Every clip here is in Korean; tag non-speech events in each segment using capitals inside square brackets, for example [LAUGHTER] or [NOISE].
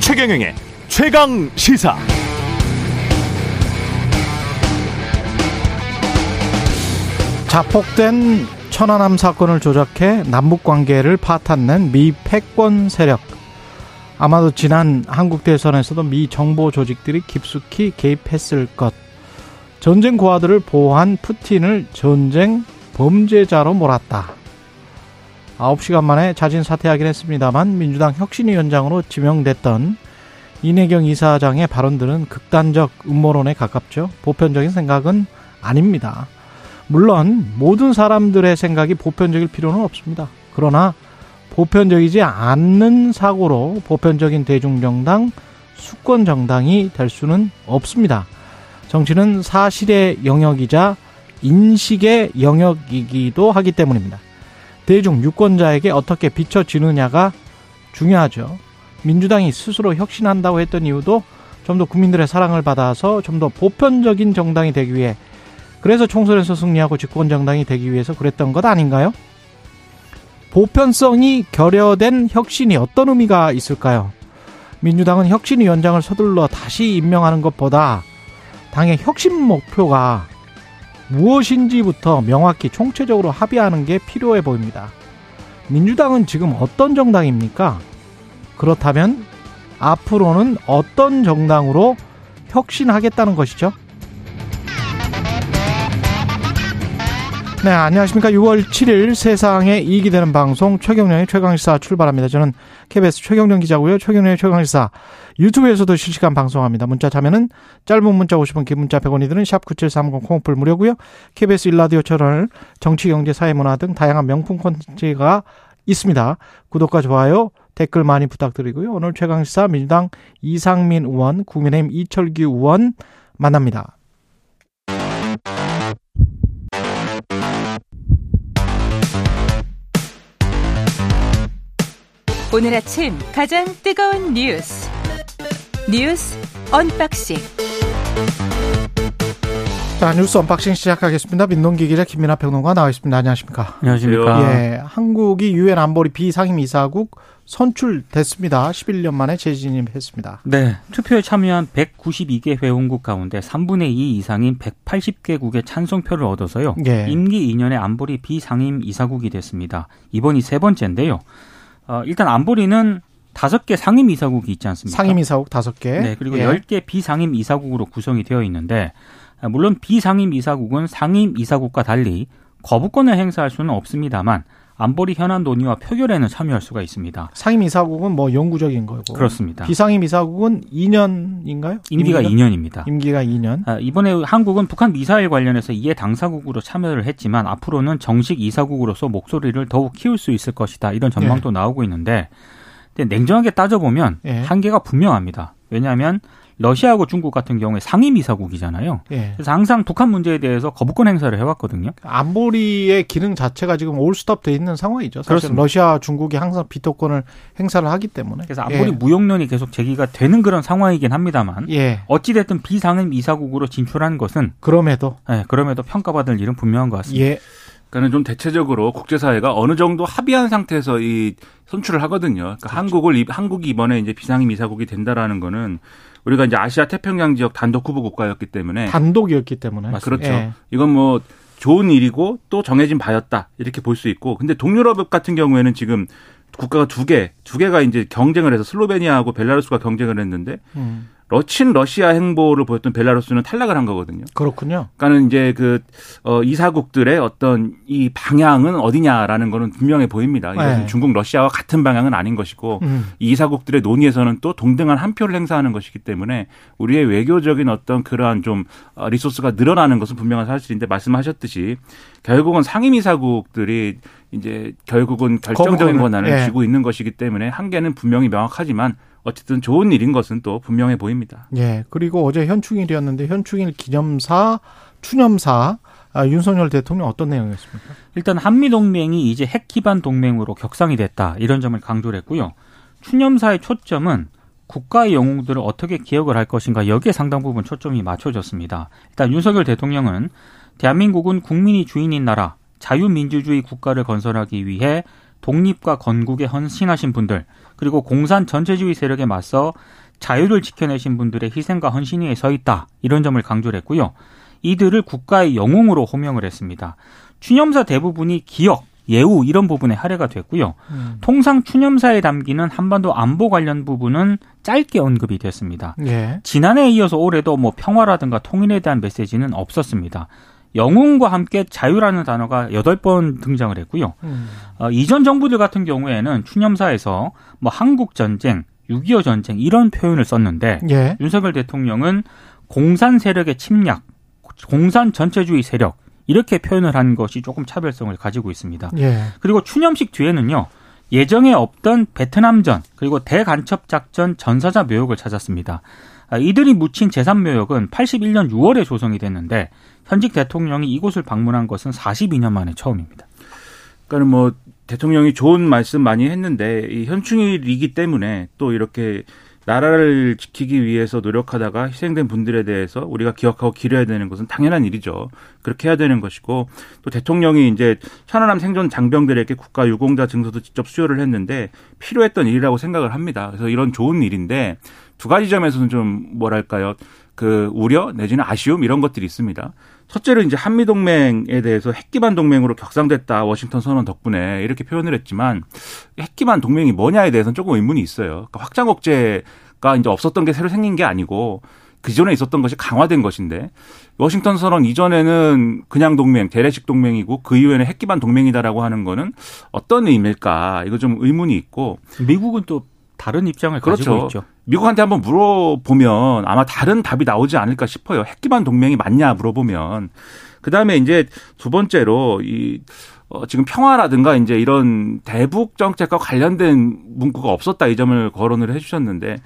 최경영의 최강 시사. 자폭된 천안함 사건을 조작해 남북 관계를 파탄낸 미 패권 세력. 아마도 지난 한국 대선에서도 미 정보 조직들이 깊숙이 개입했을 것. 전쟁 고아들을 보호한 푸틴을 전쟁 범죄자로 몰았다. 9시간 만에 자진 사퇴하긴 했습니다만 민주당 혁신위원장으로 지명됐던 이내경 이사장의 발언들은 극단적 음모론에 가깝죠. 보편적인 생각은 아닙니다. 물론 모든 사람들의 생각이 보편적일 필요는 없습니다. 그러나 보편적이지 않는 사고로 보편적인 대중정당, 수권정당이 될 수는 없습니다. 정치는 사실의 영역이자 인식의 영역이기도 하기 때문입니다. 대중 유권자에게 어떻게 비춰지느냐가 중요하죠. 민주당이 스스로 혁신한다고 했던 이유도 좀 더 국민들의 사랑을 받아서 좀 더 보편적인 정당이 되기 위해 그래서 총선에서 승리하고 집권 정당이 되기 위해서 그랬던 것 아닌가요? 보편성이 결여된 혁신이 어떤 의미가 있을까요? 민주당은 혁신위원장을 서둘러 다시 임명하는 것보다 당의 혁신 목표가 무엇인지부터 명확히 총체적으로 합의하는 게 필요해 보입니다. 민주당은 지금 어떤 정당입니까? 그렇다면 앞으로는 어떤 정당으로 혁신하겠다는 것이죠? 네, 안녕하십니까. 6월 7일 세상에 이익이 되는 방송 최경령의 최강시사 출발합니다. 저는 KBS 최경령 기자고요. 최경령의 최강시사 유튜브에서도 실시간 방송합니다. 문자 참여는 짧은 문자 50원, 긴 문자 100원이 드는 샵 9730 콩플 무료고요. KBS 일라디오 채널 정치, 경제, 사회 문화 등 다양한 명품 콘텐츠가 있습니다. 구독과 좋아요, 댓글 많이 부탁드리고요. 오늘 최강시사 민주당 이상민 의원, 국민의힘 이철규 의원 만납니다. 오늘 아침 가장 뜨거운 뉴스 뉴스 언박싱 자 뉴스 언박싱 시작하겠습니다. 민동기 기자 김민아 평론가 나와 있습니다. 안녕하십니까? 안녕하십니까? 예, 한국이 유엔 안보리 비상임이사국 선출됐습니다. 11년 만에 재진입했습니다. 네, 투표에 참여한 192개 회원국 가운데 3분의 2 이상인 180개국의 찬성표를 얻어서요. 예. 임기 2년의 안보리 비상임 이사국이 됐습니다. 이번이 세 번째인데요. 어, 일단 안보리는 다섯 개 상임 이사국이 있지 않습니까? 상임 이사국 다섯 개. 네, 그리고 예. 10개 비상임 이사국으로 구성이 되어 있는데 아, 물론 비상임 이사국은 상임 이사국과 달리 거부권을 행사할 수는 없습니다만 안보리 현안 논의와 표결에는 참여할 수가 있습니다. 상임 이사국은 뭐 영구적인 거고. 그렇습니다. 비상임 이사국은 2년인가요? 임기가 2년입니다. 임기가 2년. 아, 이번에 한국은 북한 미사일 관련해서 이해 당사국으로 참여를 했지만 앞으로는 정식 이사국으로서 목소리를 더욱 키울 수 있을 것이다. 이런 전망도 나오고 있는데 근데 냉정하게 따져보면 예. 한계가 분명합니다. 왜냐하면 러시아하고 중국 같은 경우에 상임 이사국이잖아요. 예. 그래서 항상 북한 문제에 대해서 거부권 행사를 해왔거든요. 안보리의 기능 자체가 지금 올스톱 돼 있는 상황이죠. 사실 그렇습니다. 러시아, 중국이 항상 비토권을 행사를 하기 때문에. 그래서 안보리 예. 무용론이 계속 제기가 되는 그런 상황이긴 합니다만 예. 어찌됐든 비상임 이사국으로 진출한 것은 그럼에도 예, 그럼에도 평가받을 일은 분명한 것 같습니다. 예. 그러니까는 좀 대체적으로 국제사회가 어느 정도 합의한 상태에서 이 선출을 하거든요. 그러니까 그렇죠. 한국을 이- 한국이 이번에 이제 비상임 이사국이 된다라는 거는 우리가 이제 아시아 태평양 지역 단독 후보 국가였기 때문에 단독이었기 때문에. 그렇죠. 예. 이건 뭐 좋은 일이고 또 정해진 바였다 이렇게 볼 수 있고 근데 동유럽 같은 경우에는 지금 국가가 두 개, 두 개가 이제 경쟁을 해서 슬로베니아하고 벨라루스가 경쟁을 했는데 음. 러친 러시아 행보를 보였던 벨라루스는 탈락을 한 거거든요. 그렇군요. 그러니까는 이제 그 어, 이사국들의 어떤 이 방향은 어디냐라는 거는 분명해 보입니다. 이것은 네. 중국 러시아와 같은 방향은 아닌 것이고 음. 이 이사국들의 논의에서는 또 동등한 한 표를 행사하는 것이기 때문에 우리의 외교적인 어떤 그러한 좀 어, 리소스가 늘어나는 것은 분명한 사실인데 말씀하셨듯이 결국은 상임 이사국들이 이제 결국은 결정적인 권한을 예. 쥐고 있는 것이기 때문에 한계는 분명히 명확하지만 어쨌든 좋은 일인 것은 또 분명해 보입니다. 예. 그리고 어제 현충일이었는데 현충일 기념사, 추념사 아, 윤석열 대통령 어떤 내용이었습니까? 일단 한미 동맹이 이제 핵 기반 동맹으로 격상이 됐다 이런 점을 강조를 했고요. 추념사의 초점은 국가의 영웅들을 어떻게 기억을 할 것인가 여기에 상당 부분 초점이 맞춰졌습니다. 일단 윤석열 대통령은 대한민국은 국민이 주인인 나라, 자유민주주의 국가를 건설하기 위해 독립과 건국에 헌신하신 분들, 그리고 공산 전체주의 세력에 맞서 자유를 지켜내신 분들의 희생과 헌신 위에 서 있다. 이런 점을 강조를 했고요. 이들을 국가의 영웅으로 호명을 했습니다. 추념사 대부분이 기억, 예우 이런 부분에 할애가 됐고요. 음. 통상 추념사에 담기는 한반도 안보 관련 부분은 짧게 언급이 됐습니다. 예. 지난해에 이어서 올해도 뭐 평화라든가 통일에 대한 메시지는 없었습니다. 영웅과 함께 자유라는 단어가 여덟 번 등장을 했고요. 음. 어, 이전 정부들 같은 경우에는 추념사에서 뭐 한국 전쟁, 6.25 전쟁 이런 표현을 썼는데 예. 윤석열 대통령은 공산 세력의 침략, 공산 전체주의 세력 이렇게 표현을 한 것이 조금 차별성을 가지고 있습니다. 예. 그리고 추념식 뒤에는요. 예정에 없던 베트남전 그리고 대간첩 작전 전사자 묘역을 찾았습니다. 아, 이들이 묻힌 제3묘역은 81년 6월에 조성이 됐는데 현직 대통령이 이곳을 방문한 것은 42년 만에 처음입니다. 그러니까 뭐 대통령이 좋은 말씀 많이 했는데 이 현충일이기 때문에 또 이렇게 나라를 지키기 위해서 노력하다가 희생된 분들에 대해서 우리가 기억하고 기려야 되는 것은 당연한 일이죠. 그렇게 해야 되는 것이고 또 대통령이 이제 천안함 생존 장병들에게 국가 유공자 증서도 직접 수여를 했는데 필요했던 일이라고 생각을 합니다. 그래서 이런 좋은 일인데 두 가지 점에서는 좀 뭐랄까요. 그 우려 내지는 아쉬움 이런 것들이 있습니다. 첫째로 이제 한미 동맹에 대해서 핵 기반 동맹으로 격상됐다 워싱턴 선언 덕분에 이렇게 표현을 했지만 핵 기반 동맹이 뭐냐에 대해서는 조금 의문이 있어요. 그러니까 확장 억제가 이제 없었던 게 새로 생긴 게 아니고 그 전에 있었던 것이 강화된 것인데 워싱턴 선언 이전에는 그냥 동맹, 대례식 동맹이고 그 이후에는 핵 기반 동맹이다라고 하는 거는 어떤 의미일까? 이거 좀 의문이 있고 미국은 또 다른 입장을 그렇죠. 가지고 있죠. 미국한테 한번 물어보면 아마 다른 답이 나오지 않을까 싶어요. 핵 기반 동맹이 맞냐 물어보면. 그 다음에 이제 두 번째로 이 어, 지금 평화라든가 이제 이런 대북 정책과 관련된 문구가 없었다 이 점을 거론을 해 주셨는데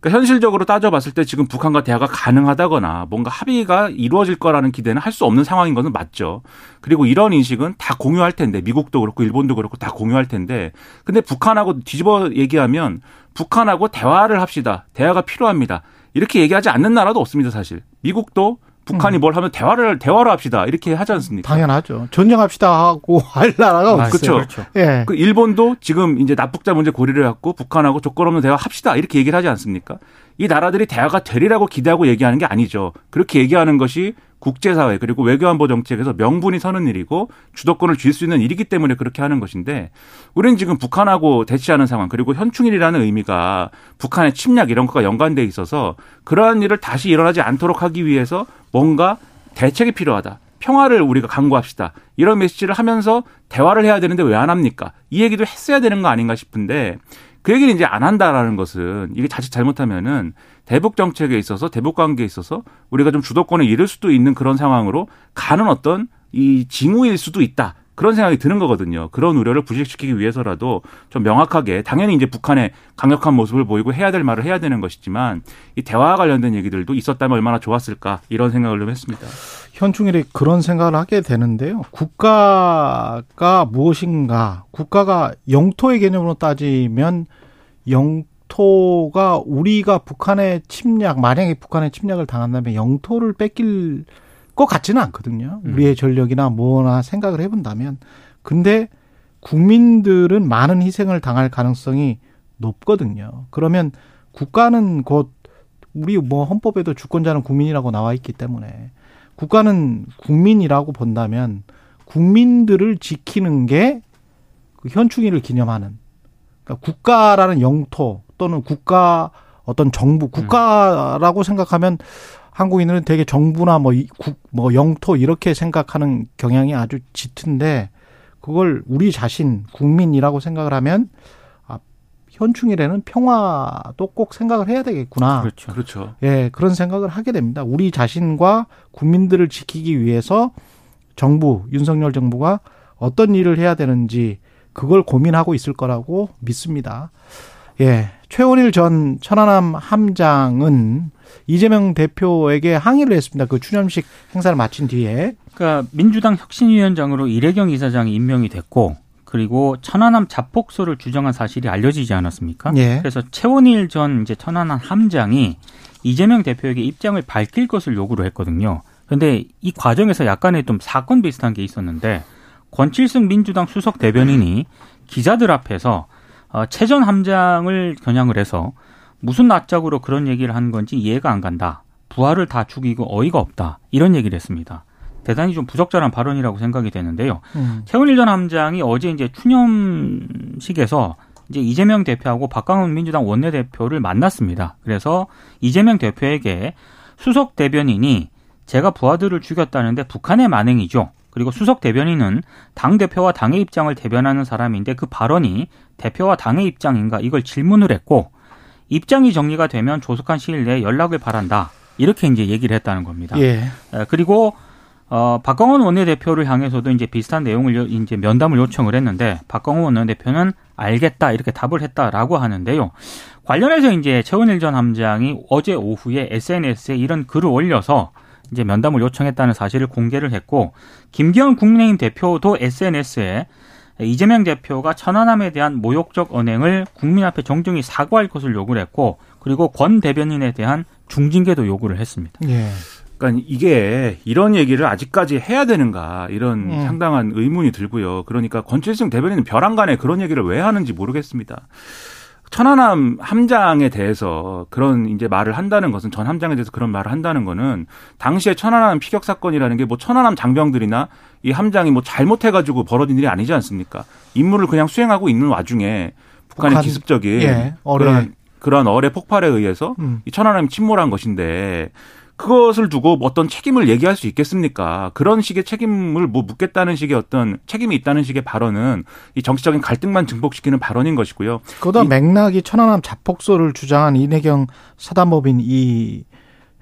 그러니까 현실적으로 따져봤을 때 지금 북한과 대화가 가능하다거나 뭔가 합의가 이루어질 거라는 기대는 할 수 없는 상황인 것은 맞죠. 그리고 이런 인식은 다 공유할 텐데 미국도 그렇고 일본도 그렇고 다 공유할 텐데 근데 북한하고 뒤집어 얘기하면 북한하고 대화를 합시다. 대화가 필요합니다. 이렇게 얘기하지 않는 나라도 없습니다, 사실. 미국도 북한이 음. 뭘 하면 대화를 대화로 합시다 이렇게 하지 않습니까? 당연하죠. 전쟁합시다 하고 [LAUGHS] 할 나라가 없죠. 그렇죠. 예. 그 일본도 지금 이제 납북자 문제 고리를 갖고 북한하고 조건 없는 대화 합시다 이렇게 얘기를 하지 않습니까? 이 나라들이 대화가 되리라고 기대하고 얘기하는 게 아니죠. 그렇게 얘기하는 것이 국제사회 그리고 외교안보 정책에서 명분이 서는 일이고 주도권을 쥘 수 있는 일이기 때문에 그렇게 하는 것인데 우리는 지금 북한하고 대치하는 상황 그리고 현충일이라는 의미가 북한의 침략 이런 것과 연관돼 있어서 그러한 일을 다시 일어나지 않도록 하기 위해서 뭔가 대책이 필요하다. 평화를 우리가 강구합시다. 이런 메시지를 하면서 대화를 해야 되는데 왜 안 합니까? 이 얘기도 했어야 되는 거 아닌가 싶은데 그 얘기를 이제 안 한다라는 것은 이게 자칫 잘못하면은 대북 정책에 있어서 대북 관계에 있어서 우리가 좀 주도권을 잃을 수도 있는 그런 상황으로 가는 어떤 이 징후일 수도 있다. 그런 생각이 드는 거거든요. 그런 우려를 부식시키기 위해서라도 좀 명확하게 당연히 이제 북한의 강력한 모습을 보이고 해야 될 말을 해야 되는 것이지만 이 대화와 관련된 얘기들도 있었다면 얼마나 좋았을까 이런 생각을 좀 했습니다. 현충일에 그런 생각을 하게 되는데요. 국가가 무엇인가? 국가가 영토의 개념으로 따지면 영토가 우리가 북한의 침략, 만약에 북한의 침략을 당한다면 영토를 뺏길 것 같지는 않거든요. 음. 우리의 전력이나 뭐나 생각을 해본다면. 근데 국민들은 많은 희생을 당할 가능성이 높거든요. 그러면 국가는 곧 우리 뭐 헌법에도 주권자는 국민이라고 나와 있기 때문에 국가는 국민이라고 본다면 국민들을 지키는 게 그 현충일을 기념하는 그러니까 국가라는 영토 또는 국가 어떤 정부 국가라고 생각하면 한국인들은 되게 정부나 뭐, 국, 뭐 영토 이렇게 생각하는 경향이 아주 짙은데 그걸 우리 자신 국민이라고 생각을 하면 아, 현충일에는 평화도 꼭 생각을 해야 되겠구나. 그렇죠. 그렇죠. 예, 그런 생각을 하게 됩니다. 우리 자신과 국민들을 지키기 위해서 정부, 윤석열 정부가 어떤 일을 해야 되는지 그걸 고민하고 있을 거라고 믿습니다. 예. 최원일 전 천안함 함장은 이재명 대표에게 항의를 했습니다. 그 추념식 행사를 마친 뒤에. 그러니까 민주당 혁신위원장으로 이래경 이사장이 임명이 됐고 그리고 천안함 자폭소를 주장한 사실이 알려지지 않았습니까? 예. 그래서 최원일 전 이제 천안함 함장이 이재명 대표에게 입장을 밝힐 것을 요구를 했거든요. 근데 이 과정에서 약간의 좀 사건 비슷한 게 있었는데 권칠승 민주당 수석 대변인이 기자들 앞에서 어, 최전 함장을 겨냥을 해서 무슨 낯짝으로 그런 얘기를 한 건지 이해가 안 간다. 부하를 다 죽이고 어이가 없다. 이런 얘기를 했습니다. 대단히 좀 부적절한 발언이라고 생각이 되는데요. 음. 최은일 전 함장이 어제 이제 추념식에서 이제 이재명 대표하고 박강원 민주당 원내대표를 만났습니다. 그래서 이재명 대표에게 수석 대변인이 제가 부하들을 죽였다는데 북한의 만행이죠. 그리고 수석 대변인은 당 대표와 당의 입장을 대변하는 사람인데 그 발언이 대표와 당의 입장인가 이걸 질문을 했고 입장이 정리가 되면 조속한 시일 내에 연락을 바란다. 이렇게 이제 얘기를 했다는 겁니다. 예. 에, 그리고 어, 박광원 원내대표를 향해서도 이제 비슷한 내용을 요- 이제 면담을 요청을 했는데 박광원 원내대표는 알겠다 이렇게 답을 했다라고 하는데요. 관련해서 이제 최원일 전 함장이 어제 오후에 SNS에 이런 글을 올려서 이제 면담을 요청했다는 사실을 공개를 했고 김기현 국민의힘 대표도 SNS에 이재명 대표가 천안함에 대한 모욕적 언행을 국민 앞에 정중히 사과할 것을 요구를 했고 그리고 권 대변인에 대한 중징계도 요구를 했습니다. 예. 그러니까 이게 이런 얘기를 아직까지 해야 되는가 이런 음. 상당한 의문이 들고요. 그러니까 권칠승 대변인은 벼랑간에 그런 얘기를 왜 하는지 모르겠습니다. 천안함 함장에 대해서 그런 이제 말을 한다는 것은 전 함장에 대해서 그런 말을 한다는 거는 당시에 천안함 피격 사건이라는 게 뭐 천안함 장병들이나 이 함장이 뭐 잘못해가지고 벌어진 일이 아니지 않습니까? 임무를 그냥 수행하고 있는 와중에 북한의 북한, 기습적인 예. 그런 그런 어뢰 폭발에 의해서 음. 이 천안함이 침몰한 것인데 그것을 두고 뭐 어떤 책임을 얘기할 수 있겠습니까? 그런 식의 책임을 뭐 묻겠다는 식의 어떤 책임이 있다는 식의 발언은 이 정치적인 갈등만 증폭시키는 발언인 것이고요. 그보다 맥락이 천안함 자폭소를 주장한 이내경 사단법인 이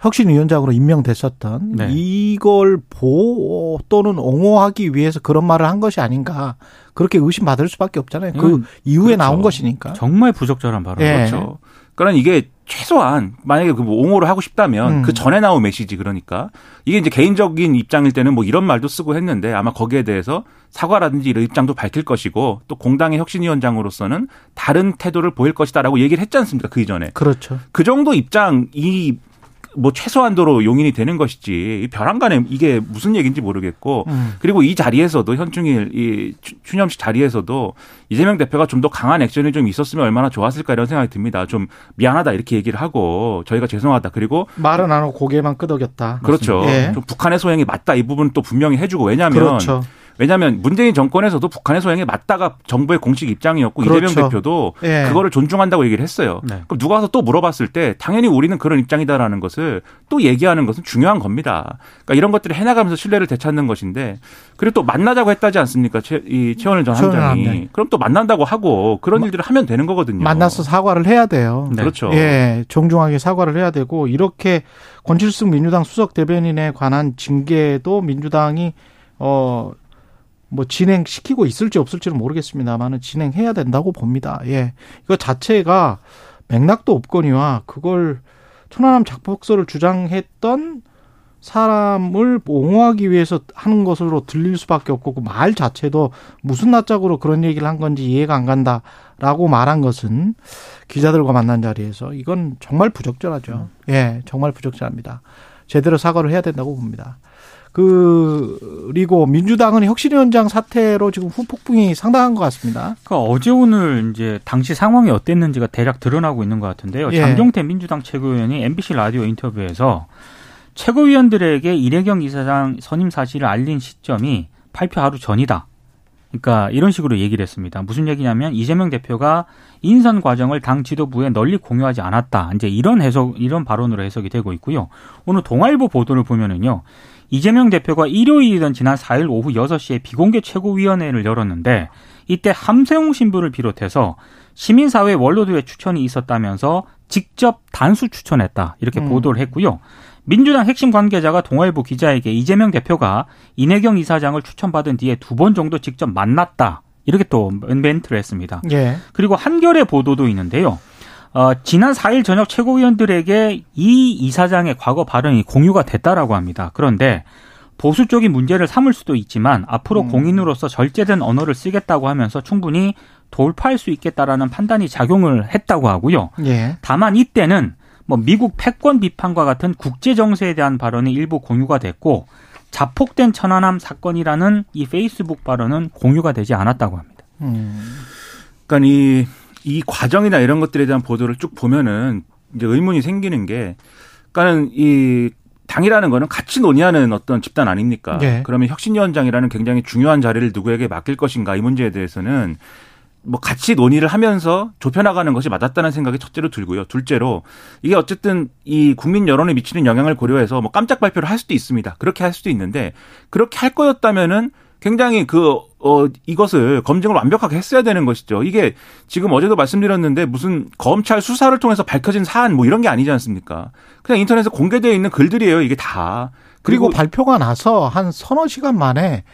혁신위원장으로 임명됐었던 네. 이걸 보호 또는 옹호하기 위해서 그런 말을 한 것이 아닌가 그렇게 의심받을 수밖에 없잖아요. 그 이건 이후에 그렇죠. 나온 것이니까. 정말 부적절한 발언. 예. 그렇죠. 그러니까 이게 최소한 만약에 그 뭐 옹호를 하고 싶다면 음. 그 전에 나온 메시지 그러니까 이게 이제 개인적인 입장일 때는 뭐 이런 말도 쓰고 했는데 아마 거기에 대해서 사과라든지 이런 입장도 밝힐 것이고 또 공당의 혁신위원장으로서는 다른 태도를 보일 것이다라고 얘기를 했지 않습니까 그 이전에 그렇죠. 그 정도 입장이 뭐 최소한도로 용인이 되는 것이지 이 벼랑간에 이게 무슨 얘기인지 모르겠고 음. 그리고 이 자리에서도 현충일 이 추- 추념식 자리에서도 이재명 대표가 좀 더 강한 액션이 좀 있었으면 얼마나 좋았을까 이런 생각이 듭니다. 좀 미안하다 이렇게 얘기를 하고 저희가 죄송하다 그리고 말은 안 하고 고개만 끄덕였다. 그렇죠. 예. 좀 북한의 소행이 맞다 이 부분 또 분명히 해주고 왜냐하면 그렇죠. 왜냐하면 문재인 정권에서도 북한의 소행에 맞다가 정부의 공식 입장이었고 그렇죠. 이재명 대표도 예. 그거를 존중한다고 얘기를 했어요. 네. 그럼 누가 와서 또 물어봤을 때 당연히 우리는 그런 입장이다라는 것을 또 얘기하는 것은 중요한 겁니다. 그러니까 이런 것들을 해나가면서 신뢰를 되찾는 것인데 그리고 또 만나자고 했다지 않습니까? 최, 이 최원일 전 함장이. 함장. 그럼 또 만난다고 하고 그런 일들을 하면 되는 거거든요. 만나서 사과를 해야 돼요. 네. 그렇죠. 예, 정중하게 사과를 해야 되고 이렇게 권칠승 민주당 수석 대변인에 관한 징계도 민주당이 어 뭐 진행시키고 있을지 없을지는 모르겠습니다만은 진행해야 된다고 봅니다. 예. 이거 자체가 맥락도 없거니와 그걸 천안함 작폭서를 주장했던 사람을 옹호하기 위해서 하는 것으로 들릴 수밖에 없고 그 말 자체도 무슨 낯짝으로 그런 얘기를 한 건지 이해가 안 간다라고 말한 것은 기자들과 만난 자리에서 이건 정말 부적절하죠. 예, 정말 부적절합니다. 제대로 사과를 해야 된다고 봅니다. 그, 그리고 민주당은 혁신위원장 사태로 지금 후폭풍이 상당한 것 같습니다. 그러니까 어제 오늘 이제 당시 상황이 어땠는지가 대략 드러나고 있는 것 같은데요. 예. 장경태 민주당 최고위원이 MBC 라디오 인터뷰에서 최고위원들에게 이래경 이사장 선임 사실을 알린 시점이 발표 하루 전이다. 그러니까 이런 식으로 얘기를 했습니다. 무슨 얘기냐면 이재명 대표가 인선 과정을 당 지도부에 널리 공유하지 않았다. 이제 이런 해석, 이런 발언으로 해석이 되고 있고요. 오늘 동아일보 보도를 보면은요. 이재명 대표가 일요일이던 지난 4일 오후 6시에 비공개 최고위원회를 열었는데 이때 함세웅 신부를 비롯해서 시민사회 원로들의 추천이 있었다면서 직접 단수 추천했다. 이렇게 음. 보도를 했고요. 민주당 핵심 관계자가 동아일보 기자에게 이재명 대표가 이내경 이사장을 추천받은 뒤에 두 번 정도 직접 만났다. 이렇게 또 멘트를 했습니다. 예. 그리고 한겨레 보도도 있는데요. 어, 지난 4일 저녁 최고위원들에게 이 이사장의 과거 발언이 공유가 됐다라고 합니다. 그런데 보수 쪽이 문제를 삼을 수도 있지만 앞으로 음. 공인으로서 절제된 언어를 쓰겠다고 하면서 충분히 돌파할 수 있겠다라는 판단이 작용을 했다고 하고요. 예. 다만 이때는 뭐 미국 패권 비판과 같은 국제 정세에 대한 발언이 일부 공유가 됐고 자폭된 천안함 사건이라는 이 페이스북 발언은 공유가 되지 않았다고 합니다. 음. 그러니까 이, 이 과정이나 이런 것들에 대한 보도를 쭉 보면은 이제 의문이 생기는 게, 그러니까는 이 당이라는 거는 같이 논의하는 어떤 집단 아닙니까? 예. 그러면 혁신위원장이라는 굉장히 중요한 자리를 누구에게 맡길 것인가 이 문제에 대해서는 뭐 같이 논의를 하면서 좁혀나가는 것이 맞았다는 생각이 첫째로 들고요. 둘째로 이게 어쨌든 이 국민 여론에 미치는 영향을 고려해서 뭐 깜짝 발표를 할 수도 있습니다. 그렇게 할 수도 있는데 그렇게 할 거였다면은 굉장히 그, 어, 이것을 검증을 완벽하게 했어야 되는 것이죠. 이게 지금 어제도 말씀드렸는데 무슨 검찰 수사를 통해서 밝혀진 사안 뭐 이런 게 아니지 않습니까? 그냥 인터넷에 공개되어 있는 글들이에요. 이게 다. 그리고 발표가 나서 한 서너 시간 만에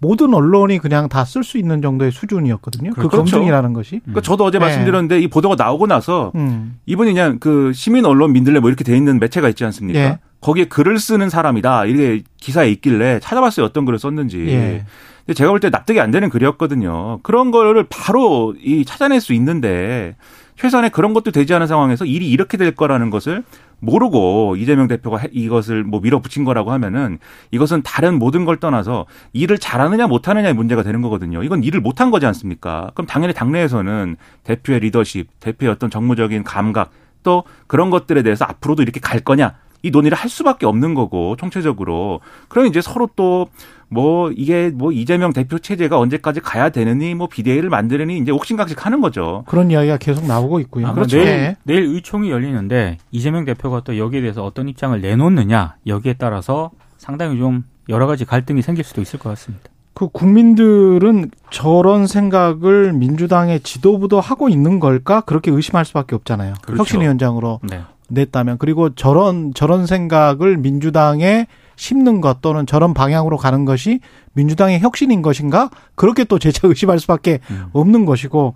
모든 언론이 그냥 다 쓸 수 있는 정도의 수준이었거든요. 그 그렇죠. 검증이라는 것이. 그러니까 저도 어제 네. 말씀드렸는데 이 보도가 나오고 나서 음. 이분이 그냥 그 시민 언론 민들레 뭐 이렇게 돼 있는 매체가 있지 않습니까? 예. 거기에 글을 쓰는 사람이다. 이게 기사에 있길래 찾아봤어요. 어떤 글을 썼는지. 예. 근데 제가 볼 때 납득이 안 되는 글이었거든요. 그런 거를 바로 이 찾아낼 수 있는데 최소한의 그런 것도 되지 않은 상황에서 일이 이렇게 될 거라는 것을 모르고 이재명 대표가 해- 이것을 뭐 밀어붙인 거라고 하면은 이것은 다른 모든 걸 떠나서 일을 잘하느냐 못하느냐의 문제가 되는 거거든요. 이건 일을 못한 거지 않습니까? 그럼 당연히 당내에서는 대표의 리더십, 대표의 어떤 정무적인 감각 또 그런 것들에 대해서 앞으로도 이렇게 갈 거냐 이 논의를 할 수밖에 없는 거고 총체적으로 그럼 이제 서로 또 뭐 이게 뭐 이재명 대표 체제가 언제까지 가야 되느니 뭐 비대위를 만드느니 이제 옥신각식 하는 거죠. 그런 이야기가 계속 나오고 있고요. 아마 그렇죠. 내일, 예. 내일 의총이 열리는데 이재명 대표가 또 여기에 대해서 어떤 입장을 내놓느냐 여기에 따라서 상당히 좀 여러 가지 갈등이 생길 수도 있을 것 같습니다. 그 국민들은 저런 생각을 민주당의 지도부도 하고 있는 걸까? 그렇게 의심할 수밖에 없잖아요. 그렇죠. 혁신위원장으로 네. 냈다면 그리고 저런 저런 생각을 민주당에 심는 것 또는 저런 방향으로 가는 것이 민주당의 혁신인 것인가? 그렇게 또 재차 의심할 수밖에 음. 없는 것이고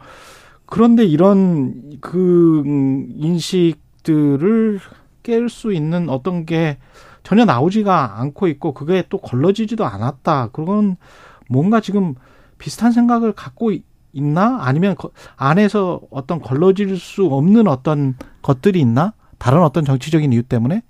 그런데 이런 그 음, 인식들을 깰 수 있는 어떤 게 전혀 나오지가 않고 있고 그게 또 걸러지지도 않았다. 그건 뭔가 지금 비슷한 생각을 갖고 있- 있나? 아니면 거- 안에서 어떤 걸러질 수 없는 어떤 것들이 있나? 다른 어떤 정치적인 이유 때문에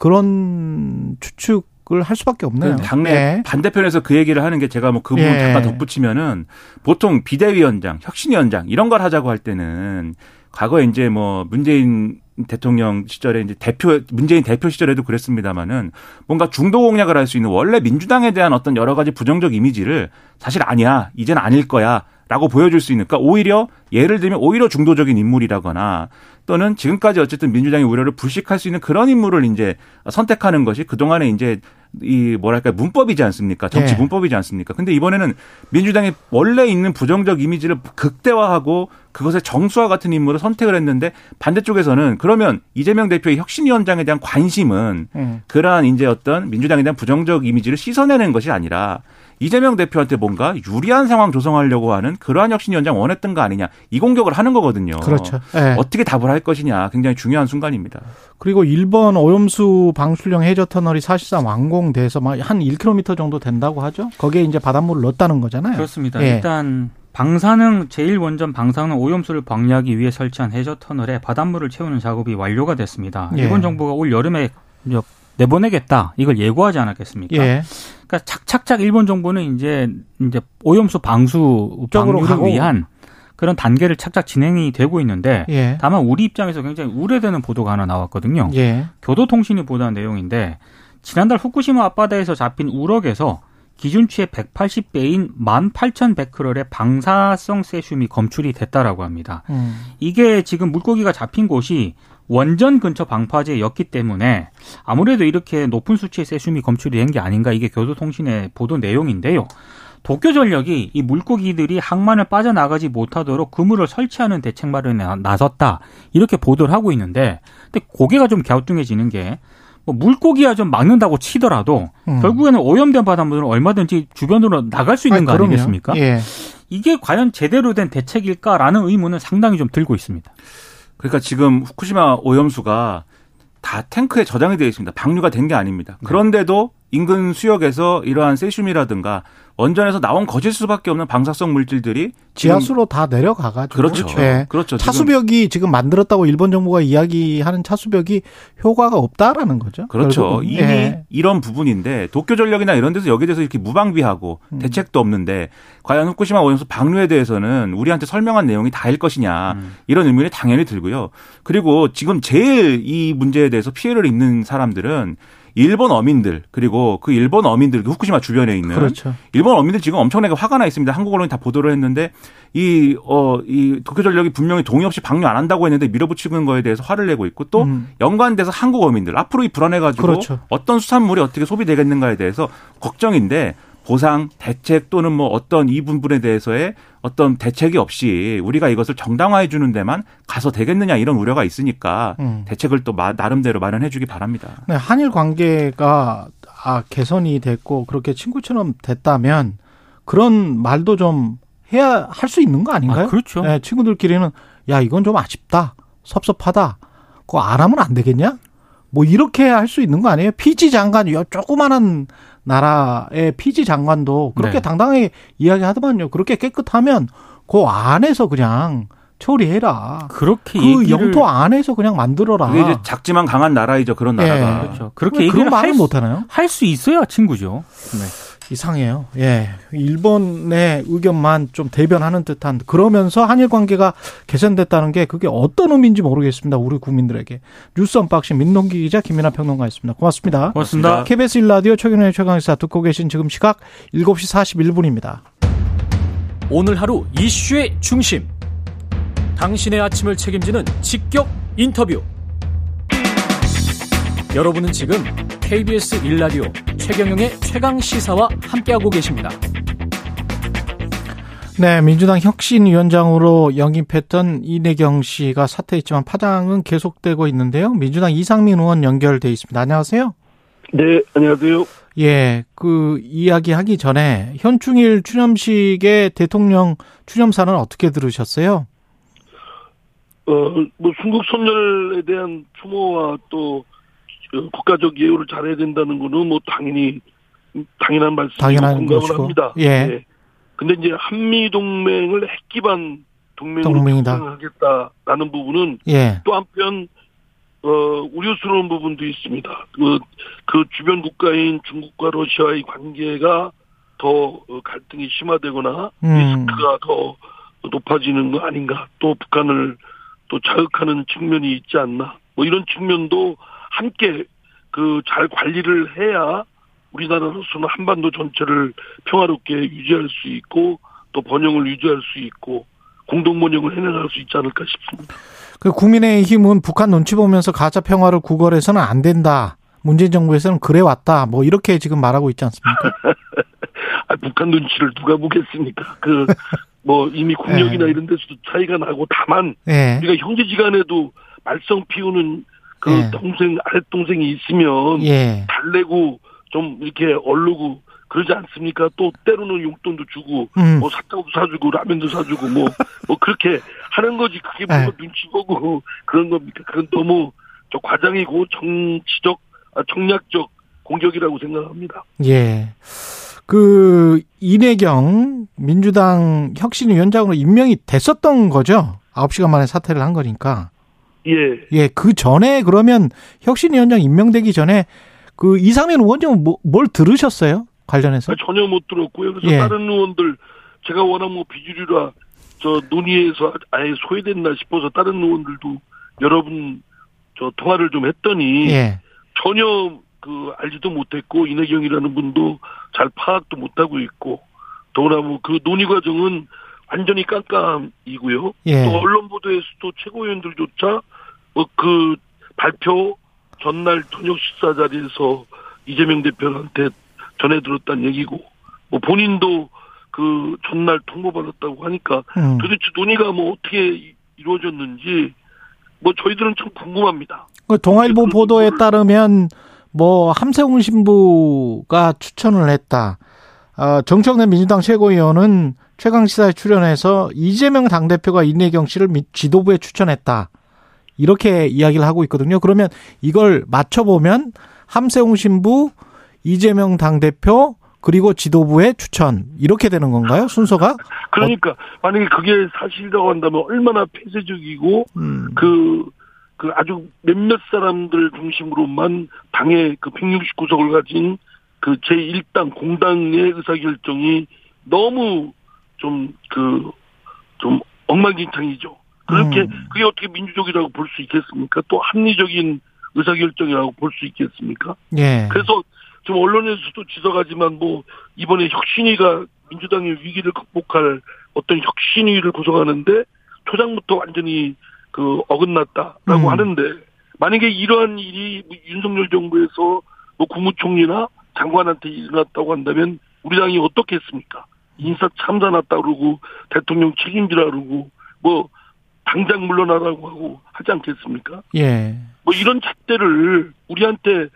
그런 추측 을 할 수밖에 없네요. 그 당내 예. 반대편에서 그 얘기를 하는 게 제가 뭐 그 부분 예. 잠깐 덧붙이면은 보통 비대위원장, 혁신위원장 이런 걸 하자고 할 때는 과거에 이제 뭐 문재인 대통령 시절에 이제 대표 문재인 대표 시절에도 그랬습니다마는 뭔가 중도 공략을 할 수 있는 원래 민주당에 대한 어떤 여러 가지 부정적 이미지를 사실 아니야 이제는 아닐 거야 라고 보여줄 수 있는 그러니까 오히려 예를 들면 오히려 중도적인 인물이라거나 또는 지금까지 어쨌든 민주당의 우려를 불식할 수 있는 그런 인물을 이제 선택하는 것이 그동안에 이제 이 뭐랄까 문법이지 않습니까? 정치 예. 문법이지 않습니까? 근데 이번에는 민주당이 원래 있는 부정적 이미지를 극대화하고 그것의 정수와 같은 인물을 선택을 했는데 반대쪽에서는 그러면 이재명 대표의 혁신위원장에 대한 관심은 음. 그러한 이제 어떤 민주당에 대한 부정적 이미지를 씻어내는 것이 아니라 이재명 대표한테 뭔가 유리한 상황 조성하려고 하는 그러한 혁신위원장 원했던 거 아니냐 이 공격을 하는 거거든요. 그렇죠. 예. 어떻게 답을 할 것이냐 굉장히 중요한 순간입니다. 그리고 일본 오염수 방출용 해저 터널이 사실상 완공돼서 막 한 1km 정도 된다고 하죠. 거기에 이제 바닷물을 넣었다는 거잖아요. 그렇습니다. 예. 일단 방사능 제1원전 방사능 오염수를 방류하기 위해 설치한 해저 터널에 바닷물을 채우는 작업이 완료가 됐습니다. 예. 일본 정부가 올 여름에 내보내겠다 이걸 예고하지 않았겠습니까? 예. 그러니까 착착착 일본 정부는 이제 이제 오염수 방수 방류를. 위한 그런 단계를 착착 진행이 되고 있는데 예. 다만 우리 입장에서 굉장히 우려되는 보도가 하나 나왔거든요. 예. 교도통신이 보도한 내용인데 지난달 후쿠시마 앞바다에서 잡힌 우럭에서 기준치의 180배인 18,100크롤의 방사성 세슘이 검출이 됐다라고 합니다. 음. 이게 지금 물고기가 잡힌 곳이 원전 근처 방파제였기 때문에 아무래도 이렇게 높은 수치의 세슘이 검출이 된 게 아닌가 이게 교도통신의 보도 내용인데요. 도쿄전력이 이 물고기들이 항만을 빠져나가지 못하도록 그물을 설치하는 대책 마련에 나- 나섰다 이렇게 보도를 하고 있는데 근데 고개가 좀 갸우뚱해지는 게 뭐 물고기야 좀 막는다고 치더라도 음. 결국에는 오염된 바닷물은 얼마든지 주변으로 나갈 수 있는 아니, 거 그럼요. 아니겠습니까? 예. 이게 과연 제대로 된 대책일까라는 의문은 상당히 좀 들고 있습니다. 그러니까 지금 후쿠시마 오염수가 다 탱크에 저장이 되어 있습니다. 방류가 된 게 아닙니다. 그런데도 인근 수역에서 이러한 세슘이라든가 원전에서 나온 거질 수밖에 없는 방사성 물질들이 지하수로 다 내려가가지고 그렇죠. 네. 그렇죠. 차수벽이 지금 만들었다고 일본 정부가 이야기하는 차수벽이 효과가 없다라는 거죠. 그렇죠. 결국은. 이미 예. 이런 부분인데 도쿄 전력이나 이런 데서 여기에 대해서 이렇게 무방비하고 음. 대책도 없는데 과연 후쿠시마 오염수 방류에 대해서는 우리한테 설명한 내용이 다일 것이냐 음. 이런 의문이 당연히 들고요. 그리고 지금 제일 이 문제에 대해서 피해를 입는 사람들은 일본 어민들 그리고 그 일본 어민들 그 후쿠시마 주변에 있는 그렇죠. 일본 어민들 지금 엄청나게 화가 나 있습니다. 한국 언론이 다 보도를 했는데 이, 어, 이 도쿄전력이 분명히 동의 없이 방류 안 한다고 했는데 밀어붙이는 거에 대해서 화를 내고 있고 또 음. 연관돼서 한국 어민들 앞으로 이 불안해 가지고 그렇죠. 어떤 수산물이 어떻게 소비되겠는가에 대해서 걱정인데 보상, 대책 또는 뭐 어떤 이 부분에 대해서의 어떤 대책이 없이 우리가 이것을 정당화해 주는 데만 가서 되겠느냐 이런 우려가 있으니까 음. 대책을 또 마- 나름대로 마련해 주기 바랍니다. 네, 한일 관계가 아, 개선이 됐고 그렇게 친구처럼 됐다면 그런 말도 좀 해야 할 수 있는 거 아닌가요? 아, 그렇죠. 네, 친구들끼리는 야 이건 좀 아쉽다, 섭섭하다, 그거 안 하면 안 되겠냐? 뭐 이렇게 할 수 있는 거 아니에요? 피지 장관, 요 조그마한 나라의 피지 장관도 그렇게 네. 당당하게 이야기하더만요. 그렇게 깨끗하면 그 안에서 그냥 처리해라. 그렇게 그 영토 안에서 그냥 만들어라. 그게 이제 작지만 강한 나라이죠 그런 예. 나라가. 그렇죠. 그렇게 왜 얘기를 말을 할, 못 하나요? 할 수 있어야 친구죠. 네. 이상해요. 예. 일본의 의견만 좀 대변하는 듯한 그러면서 한일 관계가 개선됐다는 게 그게 어떤 의미인지 모르겠습니다. 우리 국민들에게. 뉴스 언박싱 민동기 기자 김민아 평론가였습니다. 고맙습니다. 고맙습니다. KBS 일라디오 최경영의 최강시사 듣고 계신 지금 시각 7시 41분입니다. 오늘 하루 이슈의 중심. 당신의 아침을 책임지는 직격 인터뷰. 여러분은 지금 KBS 일라디오 최경영의 최강 시사와 함께하고 계십니다. 네, 민주당 혁신위원장으로 영입했던 이내경 씨가 사퇴했지만 파장은 계속되고 있는데요. 민주당 이상민 의원 연결돼 있습니다. 안녕하세요. 네, 안녕하세요. 예, 그 이야기 하기 전에 현충일 추념식의 대통령 추념사는 어떻게 들으셨어요? 어, 뭐 순국 선열에 대한 추모와 또 어, 국가적 예우를 잘해야 된다는 거는 뭐 당연히 당연한 말씀이고 당연한 공감을. 합니다. 예. 네. 근데 이제 한미 동맹을 핵 기반 동맹으로. 구성하겠다라는 부분은 예, 또 한편 어, 우려스러운 부분도 있습니다. 그, 그 주변 국가인 중국과 러시아의 관계가 더 어, 갈등이 심화되거나 음. 리스크가 더 높아지는 거 아닌가. 또 북한을 또 자극하는 측면이 있지 않나. 뭐 이런 측면도 함께 그 잘 관리를 해야 우리나라로서는 한반도 전체를 평화롭게 유지할 수 있고 또 번영을 유지할 수 있고 공동 번영을 해나갈 수 있지 않을까 싶습니다. 그 국민의힘은 북한 눈치 보면서 가짜 평화를 구걸해서는 안 된다. 문재인 정부에서는 그래 왔다. 뭐 이렇게 지금 말하고 있지 않습니까? [LAUGHS] 아, 북한 눈치를 누가 보겠습니까? 그, 뭐, 이미 국력이나 예. 이런 데서도 차이가 나고, 다만, 예, 우리가 형제지간에도 말썽 피우는 그 예. 동생, 아랫동생이 있으면, 예, 달래고, 좀 이렇게 얼르고, 그러지 않습니까? 또 때로는 용돈도 주고, 음, 뭐 사탕도 사주고, 라면도 사주고, 뭐, 뭐 그렇게 하는 거지. 그게 뭐 예. 눈치 보고 그런 겁니까? 그건 너무 저 과장이고 정치적, 아, 정략적 공격이라고 생각합니다. 예. 그 이내경 민주당 혁신위원장으로 임명이 됐었던 거죠. 9시간 만에 사퇴를 한 거니까. 예. 예, 그 전에 그러면 혁신위원장 임명되기 전에 그 이상민 의원님은 뭐, 뭘 들으셨어요? 관련해서? 아, 전혀 못 들었고요. 그래서 예. 다른 의원들 제가 워낙 뭐 비주류라 저 논의에서 아예 소외됐나 싶어서 다른 의원들도 여러분 저 통화를 좀 했더니 예. 전혀 그 알지도 못했고 이내경이라는 분도 잘 파악도 못하고 있고 더구나 뭐 그 논의 과정은 완전히 깜깜이고요. 예. 또 언론 보도에서도 최고위원들조차 뭐 그 발표 전날 저녁 식사 자리에서 이재명 대표한테 전해 들었다는 얘기고 뭐 본인도 그 전날 통보받았다고 하니까 음. 도대체 논의가 뭐 어떻게 이- 이루어졌는지 뭐 저희들은 참 궁금합니다. 그 동아일보 보도에 따르면 뭐 함세웅 신부가 추천을 했다. 어, 정청래 민주당 최고위원은 최강 시사에 출연해서 이재명 당대표가 이내경 씨를 미- 지도부에 추천했다. 이렇게 이야기를 하고 있거든요. 그러면 이걸 맞춰보면 함세웅 신부, 이재명 당대표 그리고 지도부의 추천 이렇게 되는 건가요? 순서가? 그러니까 만약에 그게 사실이라고 한다면 얼마나 폐쇄적이고 음. 그, 그 아주 몇몇 사람들 중심으로만 당의 그 169석을 가진 그 제1당 공당의 의사결정이 너무 좀 그, 좀 엉망진창이죠. 그렇게, 음. 그게 어떻게 민주적이라고 볼 수 있겠습니까? 또 합리적인 의사결정이라고 볼 수 있겠습니까? 예. 그래서 지금 언론에서도 지적하지만 뭐 이번에 혁신위가 민주당의 위기를 극복할 어떤 혁신위를 구성하는데 초장부터 완전히 그 어긋났다라고 음. 하는데 만약에 이러한 일이 윤석열 정부에서 뭐 국무총리나 장관한테 일어났다고 한다면 우리 당이 어떻겠습니까? 인사 참사 났다 그러고 대통령 책임지라 그러고 뭐 당장 물러나라고 하고 하지 않겠습니까? 예. 뭐 이런 잣대를 우리한테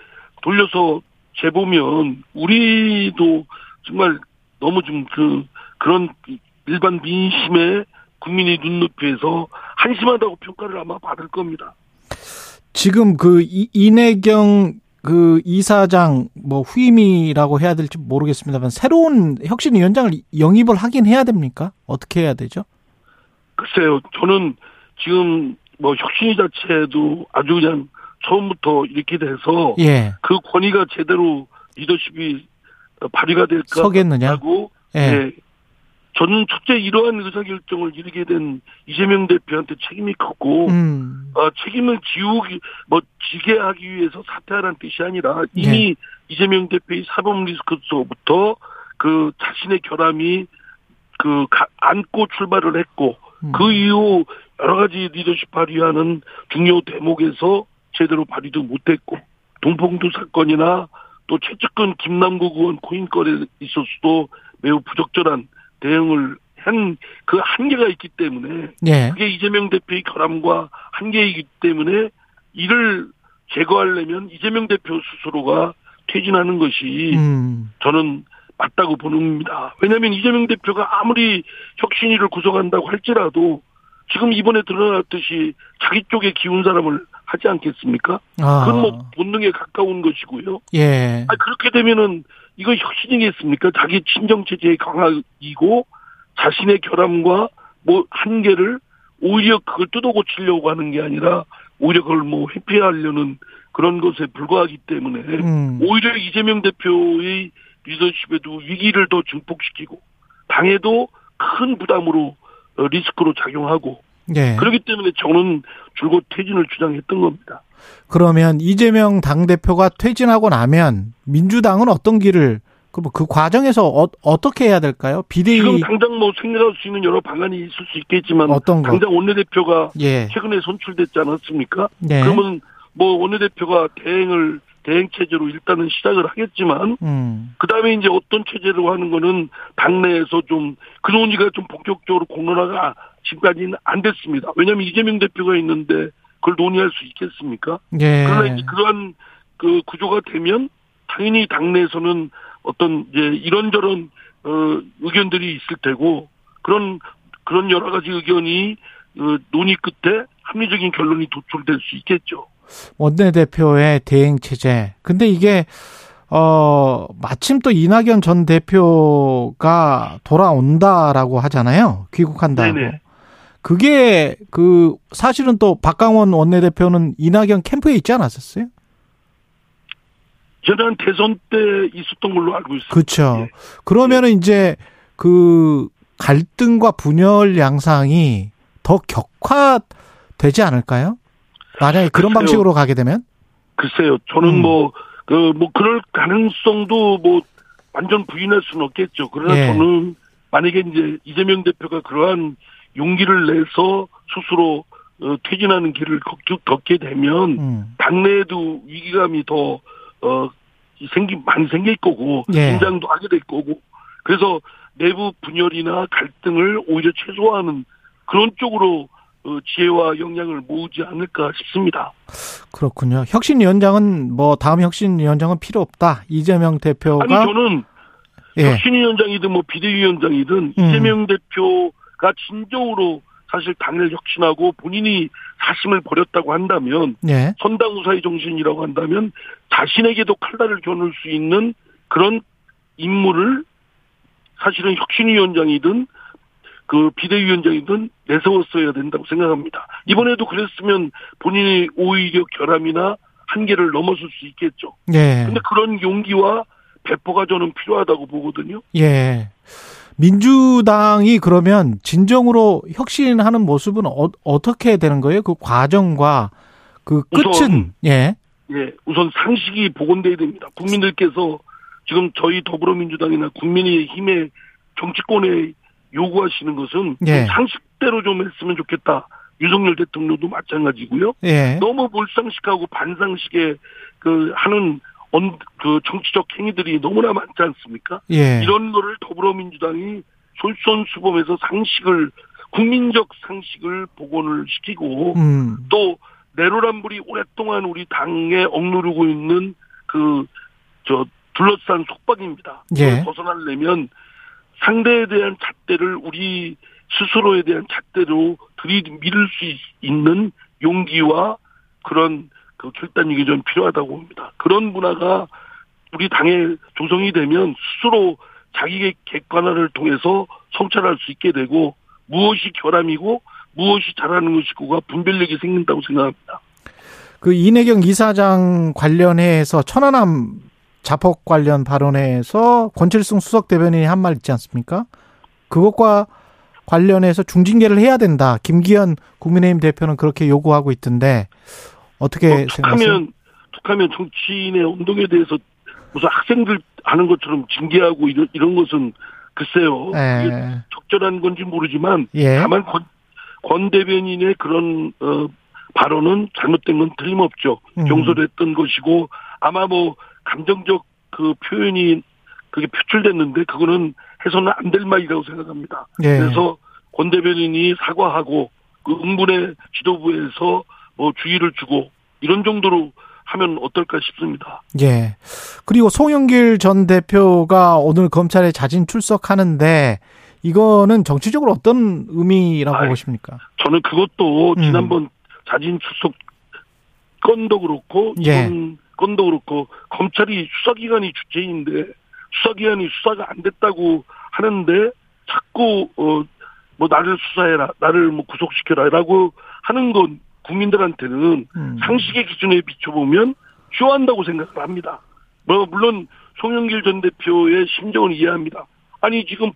돌려서 재보면 우리도 정말 너무 좀 그 그런 일반 민심의 국민의 눈높이에서 한심하다고 평가를 아마 받을 겁니다. 지금 그 이- 이내경 그 이사장 뭐 후임이라고 해야 될지 모르겠습니다만 새로운 혁신위원장을 영입을 하긴 해야 됩니까? 어떻게 해야 되죠? 글쎄요, 저는 지금 뭐 혁신위 자체도 아주 그냥 처음부터 이렇게 돼서 예. 그 권위가 제대로 리더십이 발휘가 될까 서겠느냐? 하고 예. 예. 저는 첫째 이러한 의사결정을 이르게 된 이재명 대표한테 책임이 컸고 음. 어, 책임을 지우기 뭐 지게 하기 위해서 사퇴하라는 뜻이 아니라 이미 네. 이재명 대표의 사법 리스크서부터 그 자신의 결함이 그 가- 안고 출발을 했고 음. 그 이후 여러 가지 리더십 발휘하는 중요 대목에서 제대로 발휘도 못했고 동봉두 사건이나 또 최측근 김남국 의원 코인건에 있어서도 매우 부적절한 대응을 한 그 한계가 있기 때문에 예. 그게 이재명 대표의 결함과 한계이기 때문에 이를 제거하려면 이재명 대표 스스로가 퇴진하는 것이 음. 저는 맞다고 보는 겁니다 왜냐하면 이재명 대표가 아무리 혁신위를 구성한다고 할지라도 지금 이번에 드러났듯이 자기 쪽에 기운 사람을 하지 않겠습니까? 아. 그건 뭐 본능에 가까운 것이고요. 예. 아니, 그렇게 되면은 이거 혁신이겠습니까? 자기 친정 체제의 강화이고 자신의 결함과 뭐 한계를 오히려 그걸 뜯어 고치려고 하는 게 아니라 오히려 그걸 뭐 회피하려는 그런 것에 불과하기 때문에 음. 오히려 이재명 대표의 리더십에도 위기를 더 증폭시키고 당에도 큰 부담으로 어, 리스크로 작용하고 예. 그렇기 때문에 저는 줄곧 퇴진을 주장했던 겁니다. 그러면 이재명 당 대표가 퇴진하고 나면 민주당은 어떤 길을 그, 과정에서 어, 떻게 해야 될까요? 비대위 지금 당장 뭐 생각할 수 있는 여러 방안이 있을 수 있겠지만 어떤 거? 당장 원내대표가 예. 최근에 선출됐지 않았습니까? 네. 그러면 뭐 원내대표가 대행을 대행 체제로 일단은 시작을 하겠지만 음. 그 다음에 이제 어떤 체제로 하는 거는 당내에서 좀 그 논의가 좀 본격적으로 공론화가 지금까지는 안 됐습니다. 왜냐하면 이재명 대표가 있는데 그걸 논의할 수 있겠습니까? 예. 그러나 이제 그러한 그 구조가 되면 당연히 당내에서는 어떤 이제 이런저런 어 의견들이 있을 테고 그런 그런 여러 가지 의견이 어, 논의 끝에 합리적인 결론이 도출될 수 있겠죠. 원내대표의 대행 체제. 근데 이게 어 마침 또 이낙연 전 대표가 돌아온다라고 하잖아요. 귀국한다고. 네네. 그게 그 사실은 또 박강원 원내대표는 이낙연 캠프에 있지 않았었어요? 지난 대선 때 있었던 걸로 알고 있습니다. 그렇죠. 예. 그러면은 이제 그 갈등과 분열 양상이 더 격화되지 않을까요? 만약에 그런 글쎄요. 방식으로 가게 되면? 글쎄요. 저는 음. 뭐, 그, 뭐, 그럴 가능성도 뭐, 완전 부인할 수는 없겠죠. 그러나 예. 저는 만약에 이제 이재명 대표가 그러한 용기를 내서 스스로 어, 퇴진하는 길을 걷- 걷게 되면 음. 당내에도 위기감이 더, 어, 생기, 많이 생길 거고, 예. 긴장도 하게 될 거고, 그래서 내부 분열이나 갈등을 오히려 최소화하는 그런 쪽으로 어, 지혜와 역량을 모으지 않을까 싶습니다. 그렇군요. 혁신위원장은 뭐 다음 혁신위원장은 필요 없다. 이재명 대표가 아니 저는 예. 혁신위원장이든 뭐 비대위원장이든 음. 이재명 대표가 진정으로 사실 당을 혁신하고 본인이 사심을 버렸다고 한다면 예. 선당우사의 정신이라고 한다면 자신에게도 칼날을 겨눌 수 있는 그런 인물을 사실은 혁신위원장이든 그 비대위원장이든 내세웠어야 된다고 생각합니다. 이번에도 그랬으면 본인의 오히려 결함이나 한계를 넘어설 수 있겠죠. 예. 근데 그런 용기와 배포가 저는 필요하다고 보거든요. 예. 민주당이 그러면 진정으로 혁신하는 모습은 어, 떻게 되는 거예요? 그 과정과 그 끝은 우선 예. 예, 우선 상식이 복원돼야 됩니다. 국민들께서 지금 저희 더불어민주당이나 국민의힘의 정치권에 요구하시는 것은 예. 상식대로 좀 했으면 좋겠다. 윤석열 대통령도 마찬가지고요. 예. 너무 몰상식하고 반상식에 그 하는 언, 그 정치적 행위들이 너무나 많지 않습니까? 예. 이런 거를 더불어민주당이 솔선수범해서 상식을 국민적 상식을 복원을 시키고 음. 또 내로남불이 오랫동안 우리 당에 억누르고 있는 그 저 둘러싼 속박입니다. 예. 벗어나려면 상대에 대한 잣대를 우리 스스로에 대한 잣대로 들이밀을 수 있- 있는 용기와 그런 그 결단력이 좀 필요하다고 봅니다. 그런 문화가 우리 당에 조성이 되면 스스로 자기의 객관화를 통해서 성찰할 수 있게 되고 무엇이 결함이고 무엇이 잘하는 것이고가 분별력이 생긴다고 생각합니다. 그 이내경 이사장 관련해서 천안함 자폭 관련 발언에서 권칠승 수석 대변인이 한 말 있지 않습니까? 그것과 관련해서 중징계를 해야 된다. 김기현 국민의힘 대표는 그렇게 요구하고 있던데 어떻게 뭐 생각하세요? 툭하면 툭하면 정치인의 운동에 대해서 무슨 학생들 하는 것처럼 징계하고 이런 이런 것은 글쎄요 이게 예. 적절한 건지 모르지만 예. 다만 권, 권 대변인의 그런 어, 발언은 잘못된 건 틀림없죠. 음. 경솔했던 것이고 아마 뭐 감정적 그 표현이 그게 표출됐는데 그거는 해서는 안 될 말이라고 생각합니다. 예. 그래서 권 대변인이 사과하고 그 응분의 지도부에서 뭐 주의를 주고 이런 정도로 하면 어떨까 싶습니다. 예. 그리고 송영길 전 대표가 오늘 검찰에 자진 출석하는데 이거는 정치적으로 어떤 의미라고 아이, 보십니까? 저는 그것도 음. 지난번 자진 출석 건도 그렇고 예. 이번 건도 그렇고 검찰이 수사기관이 주체인데 수사기관이 수사가 안 됐다고 하는데 자꾸 어 뭐 나를 수사해라 나를 뭐 구속시켜라라고 하는 건 국민들한테는 음. 상식의 기준에 비춰보면 쇼한다고 생각을 합니다. 뭐 물론 송영길 전 대표의 심정은 이해합니다. 아니 지금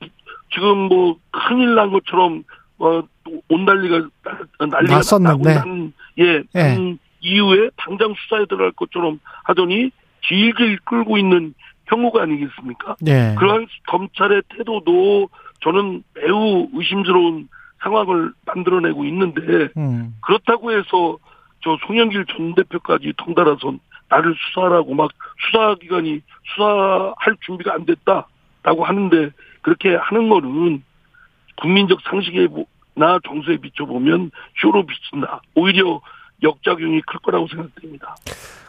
지금 뭐 큰일 난 것처럼 어 온난리가 나- 난리가 났었는데. 난, 예, 난 이후에 당장 수사에 들어갈 것처럼 하더니 질질 끌고 있는 형우가 아니겠습니까? 예. 그러한 검찰의 태도도 저는 매우 의심스러운 상황을 만들어내고 있는데 음. 그렇다고 해서 저 송영길 전 대표까지 덩달아서 나를 수사하라고 막 수사기관이 수사할 준비가 안 됐다라고 하는데 그렇게 하는 거는 국민적 상식에나 정서에 비춰보면 쇼로 비친다. 오히려 역작용이 클 거라고 생각됩니다.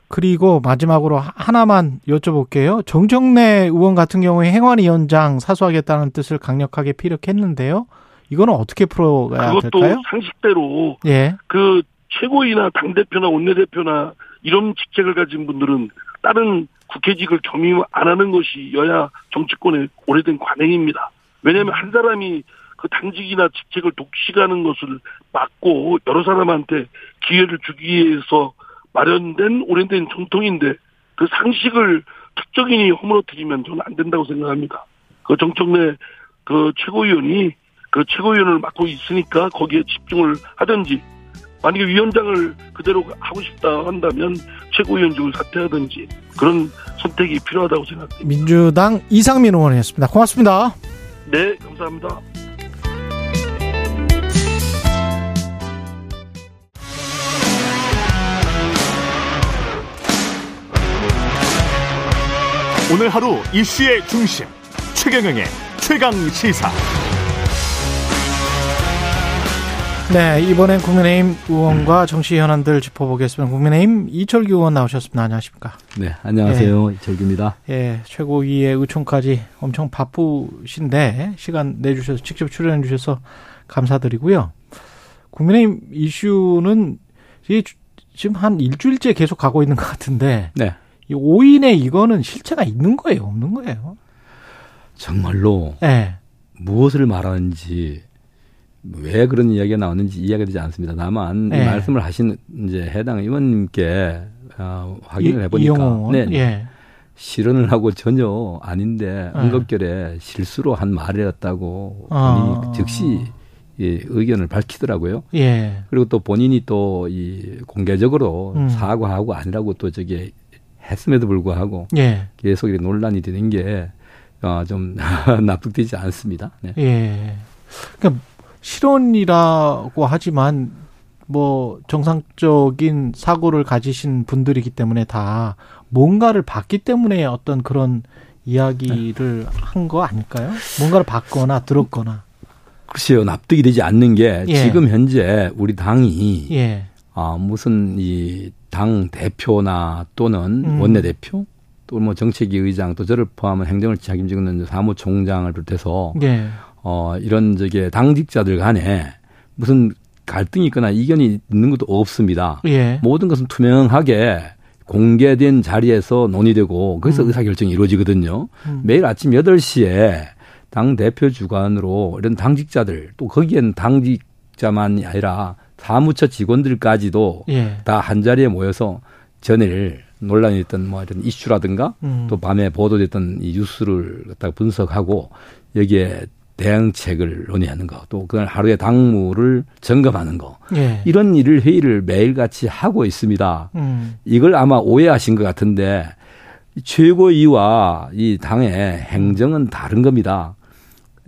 그리고 마지막으로 하- 하나만 여쭤볼게요. 정정래 의원 같은 경우에 행안위원장 사수하겠다는 뜻을 강력하게 피력했는데요. 이거는 어떻게 풀어가야 그것도 될까요? 상식대로 예. 그 최고위나 당대표나 원내대표나 이런 직책을 가진 분들은 다른 국회직을 겸임 안 하는 것이 여야 정치권의 오래된 관행입니다. 왜냐하면 한 사람이 그 당직이나 직책을 독식하는 것을 막고 여러 사람한테 기회를 주기 위해서 마련된 오래된 정통인데 그 상식을 특정인이 허물어뜨리면 저는 안 된다고 생각합니다. 그 정청래 그 최고위원이 그 최고위원을 맡고 있으니까 거기에 집중을 하든지 만약에 위원장을 그대로 하고 싶다 한다면 최고위원직을 사퇴하든지 그런 선택이 필요하다고 생각합니다. 민주당 이상민 의원이었습니다. 고맙습니다. 네, 감사합니다. 오늘 하루 이슈의 중심 최경영의 최강 시사. 네, 이번엔 국민의힘 의원과 정치 현안들 짚어보겠습니다. 국민의힘 이철규 의원 나오셨습니다. 안녕하십니까? 네, 안녕하세요. 이철규입니다. 예, 최고위의 의총까지 엄청 바쁘신데 시간 내주셔서 직접 출연해 주셔서 감사드리고요. 국민의힘 이슈는 지금 한 일주일째 계속 가고 있는 것 같은데 네. 이 5인의 이거는 실체가 있는 거예요, 없는 거예요? 정말로 네. 무엇을 말하는지 왜 그런 이야기가 나오는지 이해가 되지 않습니다. 다만 네. 이 말씀을 하신 이제 해당 의원님께 어, 확인을 이- 해보니까 네? 예. 실언을 하고 전혀 아닌데 네. 언급결에 실수로 한 말이었다고 아. 본인이 즉시 예, 의견을 밝히더라고요. 예. 그리고 또 본인이 또 이 공개적으로 음. 사과하고 아니라고 또 저게 했음에도 불구하고 예. 계속 이렇게 논란이 되는 게 어, 좀 [LAUGHS] 납득되지 않습니다. 네. 예. 그러니까 실언이라고 하지만 뭐 정상적인 사고를 가지신 분들이기 때문에 다 뭔가를 봤기 때문에 어떤 그런 이야기를 한거 아닐까요? 뭔가를 봤거나 들었거나. 글쎄요, 납득이 되지 않는 게 예. 지금 현재 우리 당이 예. 아, 무슨 이 당 대표나 또는 음. 원내대표 또 뭐 정책위 의장 또 저를 포함한 행정을 책임지고 있는 사무총장을 비롯해서 예. 어, 이런 저게 당직자들 간에 무슨 갈등이 있거나 이견이 있는 것도 없습니다. 예. 모든 것은 투명하게 공개된 자리에서 논의되고 거기서 음. 의사결정이 이루어지거든요. 음. 매일 아침 8시에 당 대표 주관으로 이런 당직자들 또 거기엔 당직자만이 아니라 사무처 직원들까지도 예. 다한 자리에 모여서 전일 논란이 있던 뭐 이런 이슈라든가 음. 또 밤에 보도됐던 이 뉴스를 갖다가 분석하고 여기에 대응책을 논의하는 거, 또 그날 하루의 당무를 점검하는 거, 예. 이런 일을 회의를 매일 같이 하고 있습니다. 음. 이걸 아마 오해하신 것 같은데 최고위와 이 당의 행정은 다른 겁니다.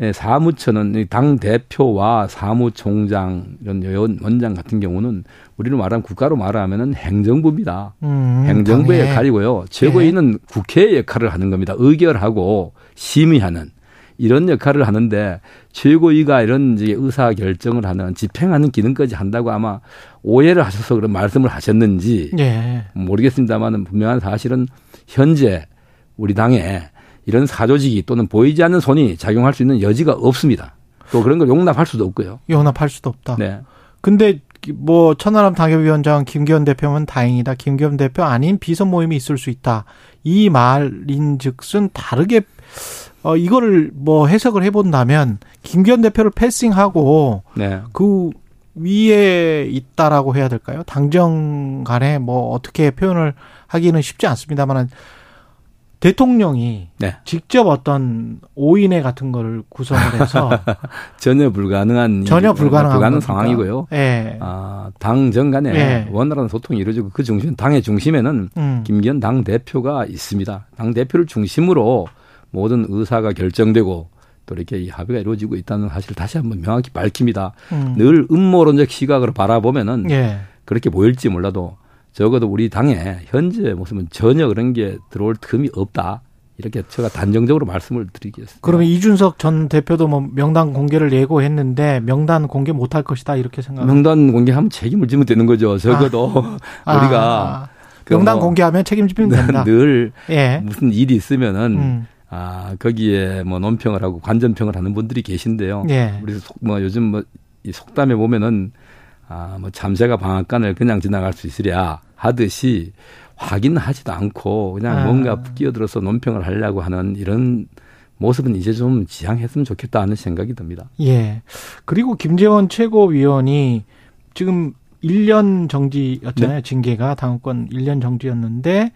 예, 사무처는 이당 대표와 사무총장 이런 원- 원장 같은 경우는 우리는 말하면 국가로 말하면은 행정부입니다. 음. 행정부의 당에. 역할이고요. 최고위는 국회의 역할을 하는 겁니다. 의결하고 심의하는 이런 역할을 하는데 최고위가 이런 이제 의사 결정을 하는 집행하는 기능까지 한다고 아마 오해를 하셔서 그런 말씀을 하셨는지 예. 모르겠습니다만은 분명한 사실은 현재 우리 당에 이런 사조직이 또는 보이지 않는 손이 작용할 수 있는 여지가 없습니다. 또 그런 걸 용납할 수도 없고요. 용납할 수도 없다. 네. 근데 뭐 천하람 당협위원장 김기현 대표면 다행이다. 김기현 대표 아닌 비선 모임이 있을 수 있다. 이 말인즉슨 다르게 어 이거를 뭐 해석을 해본다면 김기현 대표를 패싱하고 네. 그 위에 있다라고 해야 될까요? 당정 간에 뭐 어떻게 표현을 하기는 쉽지 않습니다만은 대통령이 네. 직접 어떤 오인회 같은 거를 구성을 해서 [LAUGHS] 전혀 불가능한 전혀 불가능한 불가능한? 상황이고요. 예. 아, 당정 간에 예. 원활한 소통이 이루어지고 그 중심, 당의 중심에는 음. 김기현 당 대표가 있습니다. 당 대표를 중심으로 모든 의사가 결정되고 또 이렇게 이 합의가 이루어지고 있다는 사실을 다시 한번 명확히 밝힙니다. 음. 늘 음모론적 시각으로 바라보면은 예. 그렇게 보일지 몰라도 적어도 우리 당의 현재 모습은 전혀 그런 게 들어올 틈이 없다. 이렇게 제가 단정적으로 말씀을 드리겠습니다. 그러면 이준석 전 대표도 뭐 명단 공개를 예고했는데 명단 공개 못할 것이다 이렇게 생각. 명단 공개하면 책임을 지면 되는 거죠. 적어도 [LAUGHS] 우리가 그 명단 뭐 공개하면 책임지면 된다. 늘 예. 무슨 일이 있으면은 음. 아 거기에 뭐 논평을 하고 관전평을 하는 분들이 계신데요. 예. 우리 속, 뭐 요즘 뭐이 속담에 보면은 아 뭐 잠새가 방앗간을 그냥 지나갈 수 있으랴 하듯이 확인하지도 않고 그냥 아. 뭔가 끼어들어서 논평을 하려고 하는 이런 모습은 이제 좀 지양했으면 좋겠다 하는 생각이 듭니다. 예. 그리고 김재원 최고위원이 지금 1년 정지였잖아요. 네. 징계가 당원권 1년 정지였는데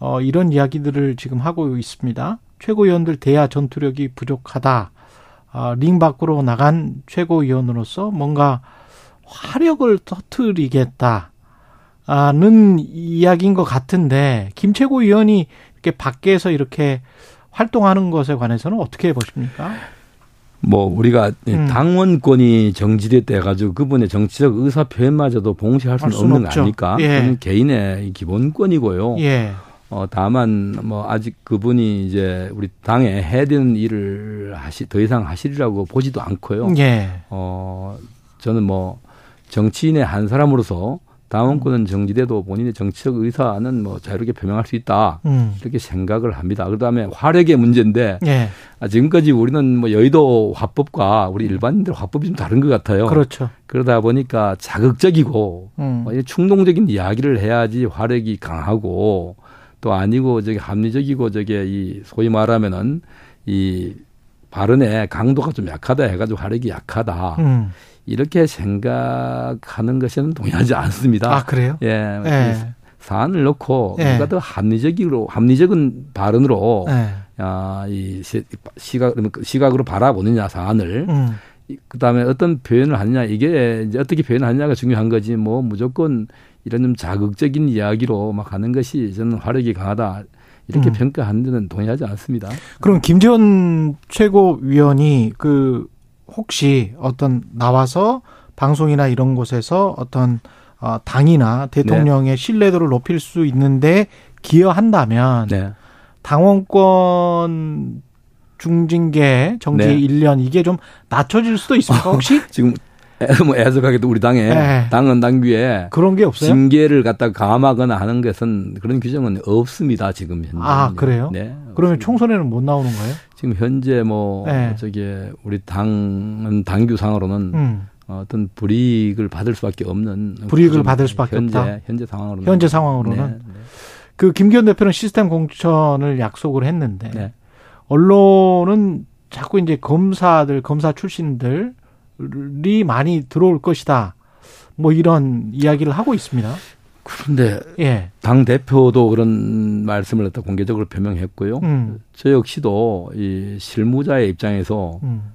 어 이런 이야기들을 지금 하고 있습니다. 최고위원들 대야 전투력이 부족하다. 아, 링 밖으로 나간 최고위원으로서 뭔가 화력을 터트리겠다. 는 이야기인 것 같은데 김 최고위원이 이렇게 밖에서 이렇게 활동하는 것에 관해서는 어떻게 보십니까? 뭐 우리가 음. 당원권이 정지됐다 해가지고 그분의 정치적 의사 표현마저도 봉쇄할 수는 할 수는 없는 거 없죠. 아닙니까? 예. 그건 개인의 기본권이고요. 예. 어, 다만 뭐 아직 그분이 이제 우리 당에 해야 되는 일을 하시 더 이상 하시리라고 보지도 않고요. 예. 어, 저는 뭐 정치인의 한 사람으로서 당원권은 정지돼도 본인의 정치적 의사는 뭐 자유롭게 표명할 수 있다. 음. 이렇게 생각을 합니다. 그다음에 화력의 문제인데 예. 아, 지금까지 우리는 뭐 여의도 화법과 우리 일반인들 화법이 좀 다른 것 같아요. 그렇죠. 그러다 보니까 자극적이고 음. 뭐 충동적인 이야기를 해야지 화력이 강하고 또 아니고 저기 합리적이고 저게 이 소위 말하면은 이 발언의 강도가 좀 약하다 해가지고 화력이 약하다 음. 이렇게 생각하는 것에는 동의하지 않습니다. 아, 그래요? 예. 예. 사안을 놓고 예. 누가 더 합리적으로 합리적인 발언으로 예. 아, 이 시- 시각 시각으로 바라보느냐 사안을 음. 그다음에 어떤 표현을 하느냐 이게 이제 어떻게 표현하느냐가 중요한 거지 뭐 무조건 이런 좀 자극적인 이야기로 막 하는 것이 저는 화력이 강하다 이렇게 음. 평가하는 데는 동의하지 않습니다. 그럼 김재원 최고위원이 그 혹시 어떤 나와서 방송이나 이런 곳에서 어떤 어, 당이나 대통령의 신뢰도를 높일 수 있는데 기여한다면 네. 당원권 중징계 정지 네. 1년 이게 좀 낮춰질 수도 있습니까 [LAUGHS] 혹시 지금 애- [LAUGHS] 뭐 애석하게도 우리 당에 네. 당헌 당규에 그런 게 없어요? 징계를 갖다 감하거나 하는 것은 그런 규정은 없습니다 지금 현재. 아, 그래요? 네. 그러면 없습니다. 총선에는 못 나오는 거예요? 지금 현재 뭐 네. 저기 우리 당은 당규상으로는 음. 어떤 불이익을 받을 수밖에 없는 불이익을. 받을 수밖에 현재, 없다? 현재 상황으로는 현재 상황으로는 네, 네. 그 김기현 대표는 시스템 공천을 약속을 했는데 네. 언론은 자꾸 이제 검사들 검사 출신들 이 많이 들어올 것이다. 뭐 이런 이야기를 하고 있습니다. 그런데 예. 당 대표도 그런 말씀을 갖다 공개적으로 표명했고요. 음. 저 역시도 이 실무자의 입장에서 음.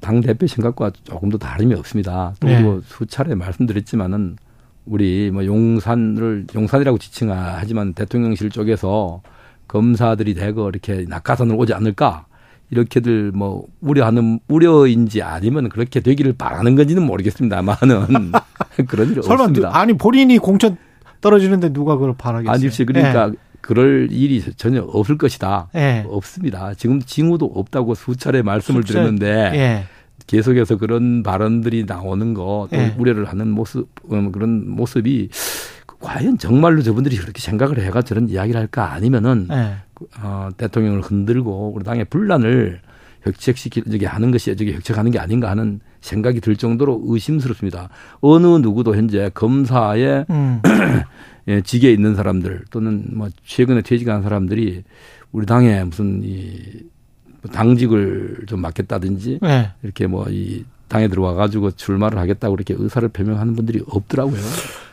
당 대표 생각과 조금도 다름이 없습니다. 또 네. 그리고 수차례 말씀드렸지만은 우리 뭐 용산을 용산이라고 지칭하지만 대통령실 쪽에서 검사들이 대거 이렇게 낙하산을 오지 않을까 이렇게들 뭐 우려하는 우려인지 아니면 그렇게 되기를 바라는 건지는 모르겠습니다만은 [LAUGHS] 그런 일 설마 없습니다. 아니 본인이 공천 떨어지는데 누가 그걸 바라겠어요? 아니지 그러니까 그럴 일이 전혀 없을 것이다. 예. 없습니다. 지금 징후도 없다고 수차례 말씀을 수차례- 드렸는데 예. 계속해서 그런 발언들이 나오는 거또 예. 우려를 하는 모습 음, 그런 모습이 과연 정말로 저분들이 그렇게 생각을 해가 저런 이야기를 할까 아니면은 예. 어, 대통령을 흔들고 우리 당의 분란을 획책시키 저기 하는 것이 저기 획책하는 게 아닌가 하는 생각이 들 정도로 의심스럽습니다. 어느 누구도 현재 검사의 음. [CLEARS THROAT] 예, 직에 있는 사람들 또는 뭐 최근에 퇴직한 사람들이 우리 당에 무슨 이 당직을 좀 맡겠다든지 예. 이렇게 뭐 이 당에 들어와 가지고 출마를 하겠다고 이렇게 의사를 표명하는 분들이 없더라고요.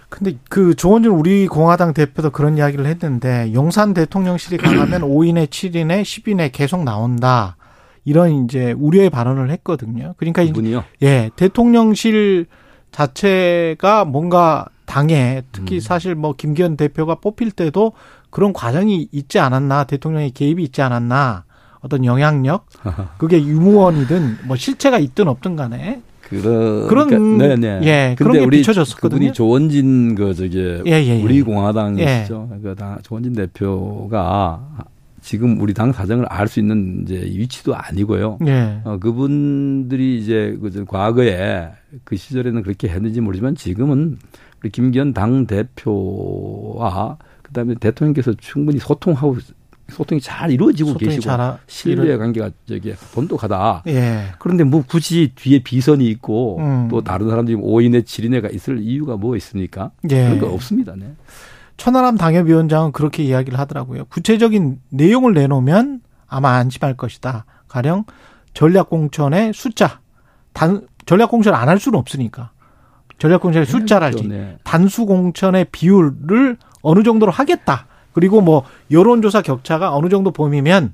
근데 그 조원준 우리 공화당 대표도 그런 이야기를 했는데 용산 대통령실이 강하면 5인에 7인에 10인에 계속 나온다. 이런 이제 우려의 발언을 했거든요. 그러니까 이- 이분이요. 예, 대통령실 자체가 뭔가 당에 특히 음. 사실 뭐 김기현 대표가 뽑힐 때도 그런 과정이 있지 않았나, 대통령의 개입이 있지 않았나, 어떤 영향력, [LAUGHS] 그게 유무원이든 뭐 실체가 있든 없든 간에 그런 그런- 네네. 예, 그런 게 우리 비춰졌었거든요. 그분이 조원진 그 저기 예, 예, 예. 우리 공화당이시죠. 그 당- 조원진 대표가 지금 우리 당 사정을 알 수 있는 이제 위치도 아니고요. 예. 어, 그분들이 이제 그저 과거에 그 시절에는 그렇게 했는지 모르지만 지금은 우리 김기현 당 대표와 그다음에 대통령께서 충분히 소통하고 소통이 잘 이루어지고 소통이 계시고 잘 아- 신뢰 관계가 저기 돈독하다. 예. 그런데 뭐 굳이 뒤에 비선이 있고 음. 또 다른 사람들이 5인의 7인회가 있을 이유가 뭐 있습니까? 예. 그런 거 없습니다. 네. 천하람 당협위원장은 그렇게 이야기를 하더라고요. 구체적인 내용을 내놓으면 아마 안심할 것이다. 가령 전략공천의 숫자, 단 전략공천 안 할 수는 없으니까 전략공천의 숫자랄지 네. 단수공천의 비율을 어느 정도로 하겠다. 그리고 뭐 여론조사 격차가 어느 정도 범위면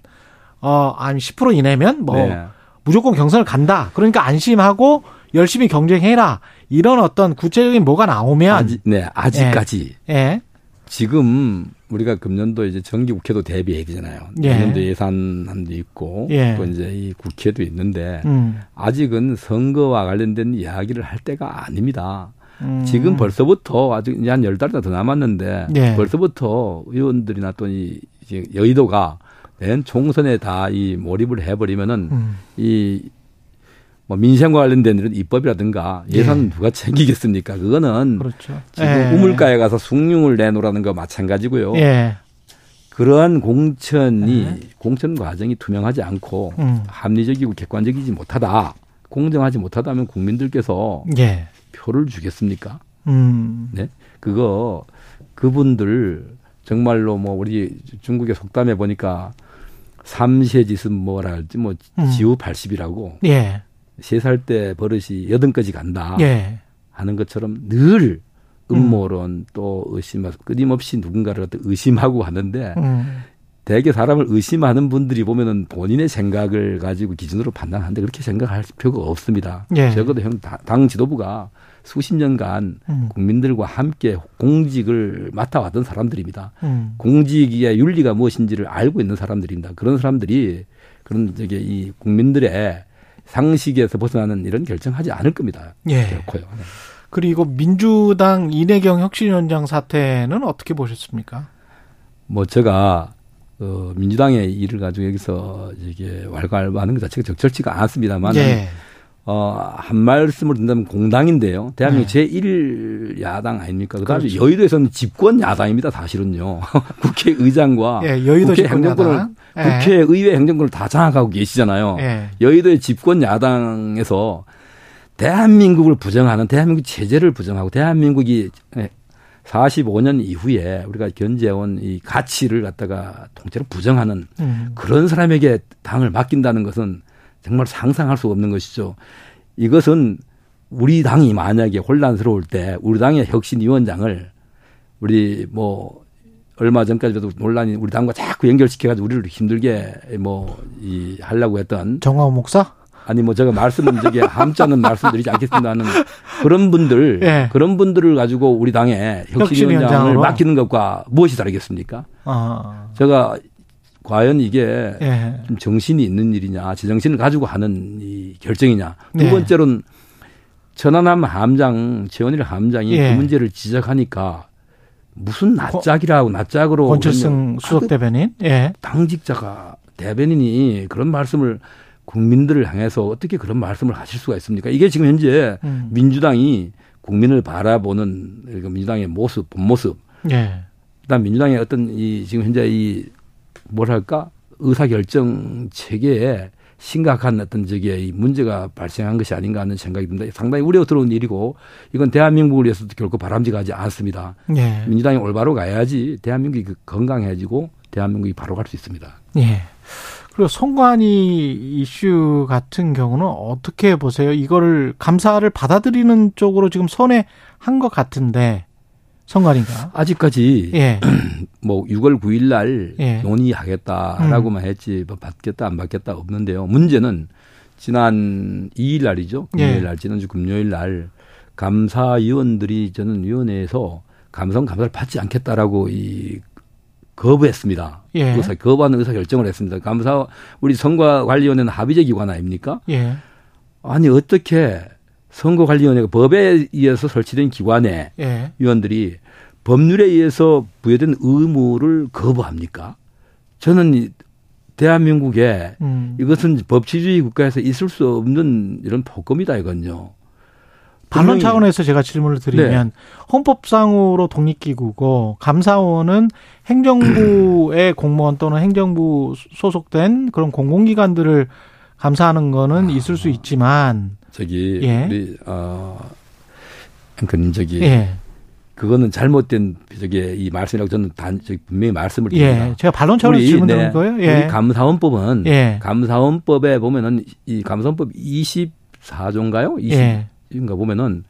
어한 10% 이내면 뭐 네. 무조건 경선을 간다. 그러니까 안심하고 열심히 경쟁해라. 이런 어떤 구체적인 뭐가 나오면 아직 네 아직까지 예. 지금 우리가 금년도 이제 정기 국회도 대비해야 되잖아요. 예. 내년도 예산안도 있고 예. 또 이제 이 국회도 있는데 음. 아직은 선거와 관련된 이야기를 할 때가 아닙니다. 음. 지금 벌써부터 아직 이제 한 열 달이나 더 남았는데 예. 벌써부터 의원들이나 또이 이제 여의도가 내년 총선에 다 이 몰입을 해버리면은 음. 이뭐 민생과 관련된 이런 입법이라든가 예산 예. 누가 챙기겠습니까? 그거는 그렇죠. 지금 예. 우물가에 가서 숭늉을 내놓으라는 거 마찬가지고요. 예. 그러한 공천이 네. 공천 과정이 투명하지 않고 음. 합리적이고 객관적이지 못하다. 공정하지 못하다면 국민들께서 예. 표를 주겠습니까? 음. 네. 그거 그분들 정말로 뭐 우리 중국의 속담에 보니까 삼세짓은 뭐라 할지 뭐 음. 지우 80이라고 예. 세살 때 버릇이 여든까지 간다 예. 하는 것처럼 늘 음모론 또 의심 끊임없이 누군가를 의심하고 하는데 음. 대개 사람을 의심하는 분들이 보면은 본인의 생각을 가지고 기준으로 판단하는데 그렇게 생각할 필요가 없습니다. 예. 적어도 형 당 지도부가 수십 년간 음. 국민들과 함께 공직을 맡아왔던 사람들입니다. 음. 공직의 윤리가 무엇인지를 알고 있는 사람들입니다. 그런 사람들이 그런 저기 이 국민들의 상식에서 벗어나는 이런 결정하지 않을 겁니다. 예. 결코요. 네. 그리고 민주당 이내경 혁신위원장 사태는 어떻게 보셨습니까? 뭐 제가 어 민주당의 일을 가지고 여기서 이게 왈가왈부하는 것 자체가 적절치가 않습니다만 예. 어, 한 말씀을 든다면 공당인데요. 대한민국 네. 제1 야당 아닙니까? 그다음에 그렇죠. 여의도에서는 집권 야당입니다. 사실은요. [LAUGHS] 국회의장과 예, 여의도 국회 행정권을 야당. 예. 국회의회 행정권을 다 장악하고 계시잖아요. 예. 여의도의 집권 야당에서 대한민국을 부정하는 대한민국 체제를 부정하고 대한민국이 45년 이후에 우리가 견제해온 이 가치를 갖다가 통째로 부정하는 음. 그런 사람에게 당을 맡긴다는 것은 정말 상상할 수 없는 것이죠. 이것은 우리 당이 만약에 혼란스러울 때 우리 당의 혁신위원장을 우리 뭐 얼마 전까지도 논란이 우리 당과 자꾸 연결시켜가지고 우리를 힘들게 뭐 이 하려고 했던 정화호 목사? 아니 뭐 제가 말씀은 저기 함자는 말씀드리지 않겠습니다는 그런 분들 예. 그런 분들을 가지고 우리 당의 혁신위원장을. 맡기는 것과 무엇이 다르겠습니까? 아. 제가 과연 이게 예. 좀 정신이 있는 일이냐, 제정신을 가지고 하는 이 결정이냐. 두 네. 번째로는 천안함 함장, 최원일 함장이 예. 그 문제를 지적하니까 무슨 낯짝이라고 낯짝으로 권철승 수석 대변인? 예. 당직자가 대변인이 그런 말씀을 국민들을 향해서 어떻게 그런 말씀을 하실 수가 있습니까? 이게 지금 현재 음. 민주당이 국민을 바라보는 그 민주당의 모습, 본 모습, 예. 그다음 민주당의 어떤 이 지금 현재 이 뭐랄까 의사 결정 체계에 심각한 어떤 저기에 이 문제가 발생한 것이 아닌가 하는 생각이 듭니다. 상당히 우려스러운 일이고 이건 대한민국을 위해서도 결코 바람직하지 않습니다. 예. 민주당이 올바로 가야지 대한민국이 그 건강해지고 대한민국이 바로 갈 수 있습니다. 예. 그리고 송관이 이슈 같은 경우는 어떻게 보세요? 이거를 감사를 받아들이는 쪽으로 지금 선회한 것 같은데 성관이가 아직까지 예. [CLEARS THROAT] 뭐 6월 9일 날 예. 논의하겠다라고만 했지 뭐 받겠다 안 받겠다 없는데요. 문제는 지난 2일 날이죠. 금요일 예. 날 지난주 금요일 날 감사위원들이 저는 위원회에서 감성 감사를 받지 않겠다라고 이 거부했습니다. 예. 의사 거부하는 의사 결정을 했습니다. 감사 우리 선거관리위원회는 합의제 기관 아닙니까? 예. 아니 어떻게 선거관리위원회가 법에 의해서 설치된 기관에 예. 위원들이 법률에 의해서 부여된 의무를 거부합니까? 저는 이 대한민국에 음. 이것은 법치주의 국가에서 있을 수 없는 이런 폭검이다 이건요. 반론 네. 차원에서 제가 질문을 드리면 헌법상으로 독립기구고 감사원은 행정부의 [CLEARS THROAT] 공무원 또는 행정부 소속된 그런 공공기관들을 감사하는 거는 있을 수 있지만 저기 예. 우리 어 앵커님 저기 예. 그거는 잘못된 저기 이 말씀이라고 저는 단 저기 분명히 말씀을 드립니다. 예. 제가 반론 차원에서 우리, 질문 네, 드리는 거예요. 예. 우리 감사원법은 예. 감사원법에 보면은 이 감사원법 24조인가요? 20 예. 인가 보면은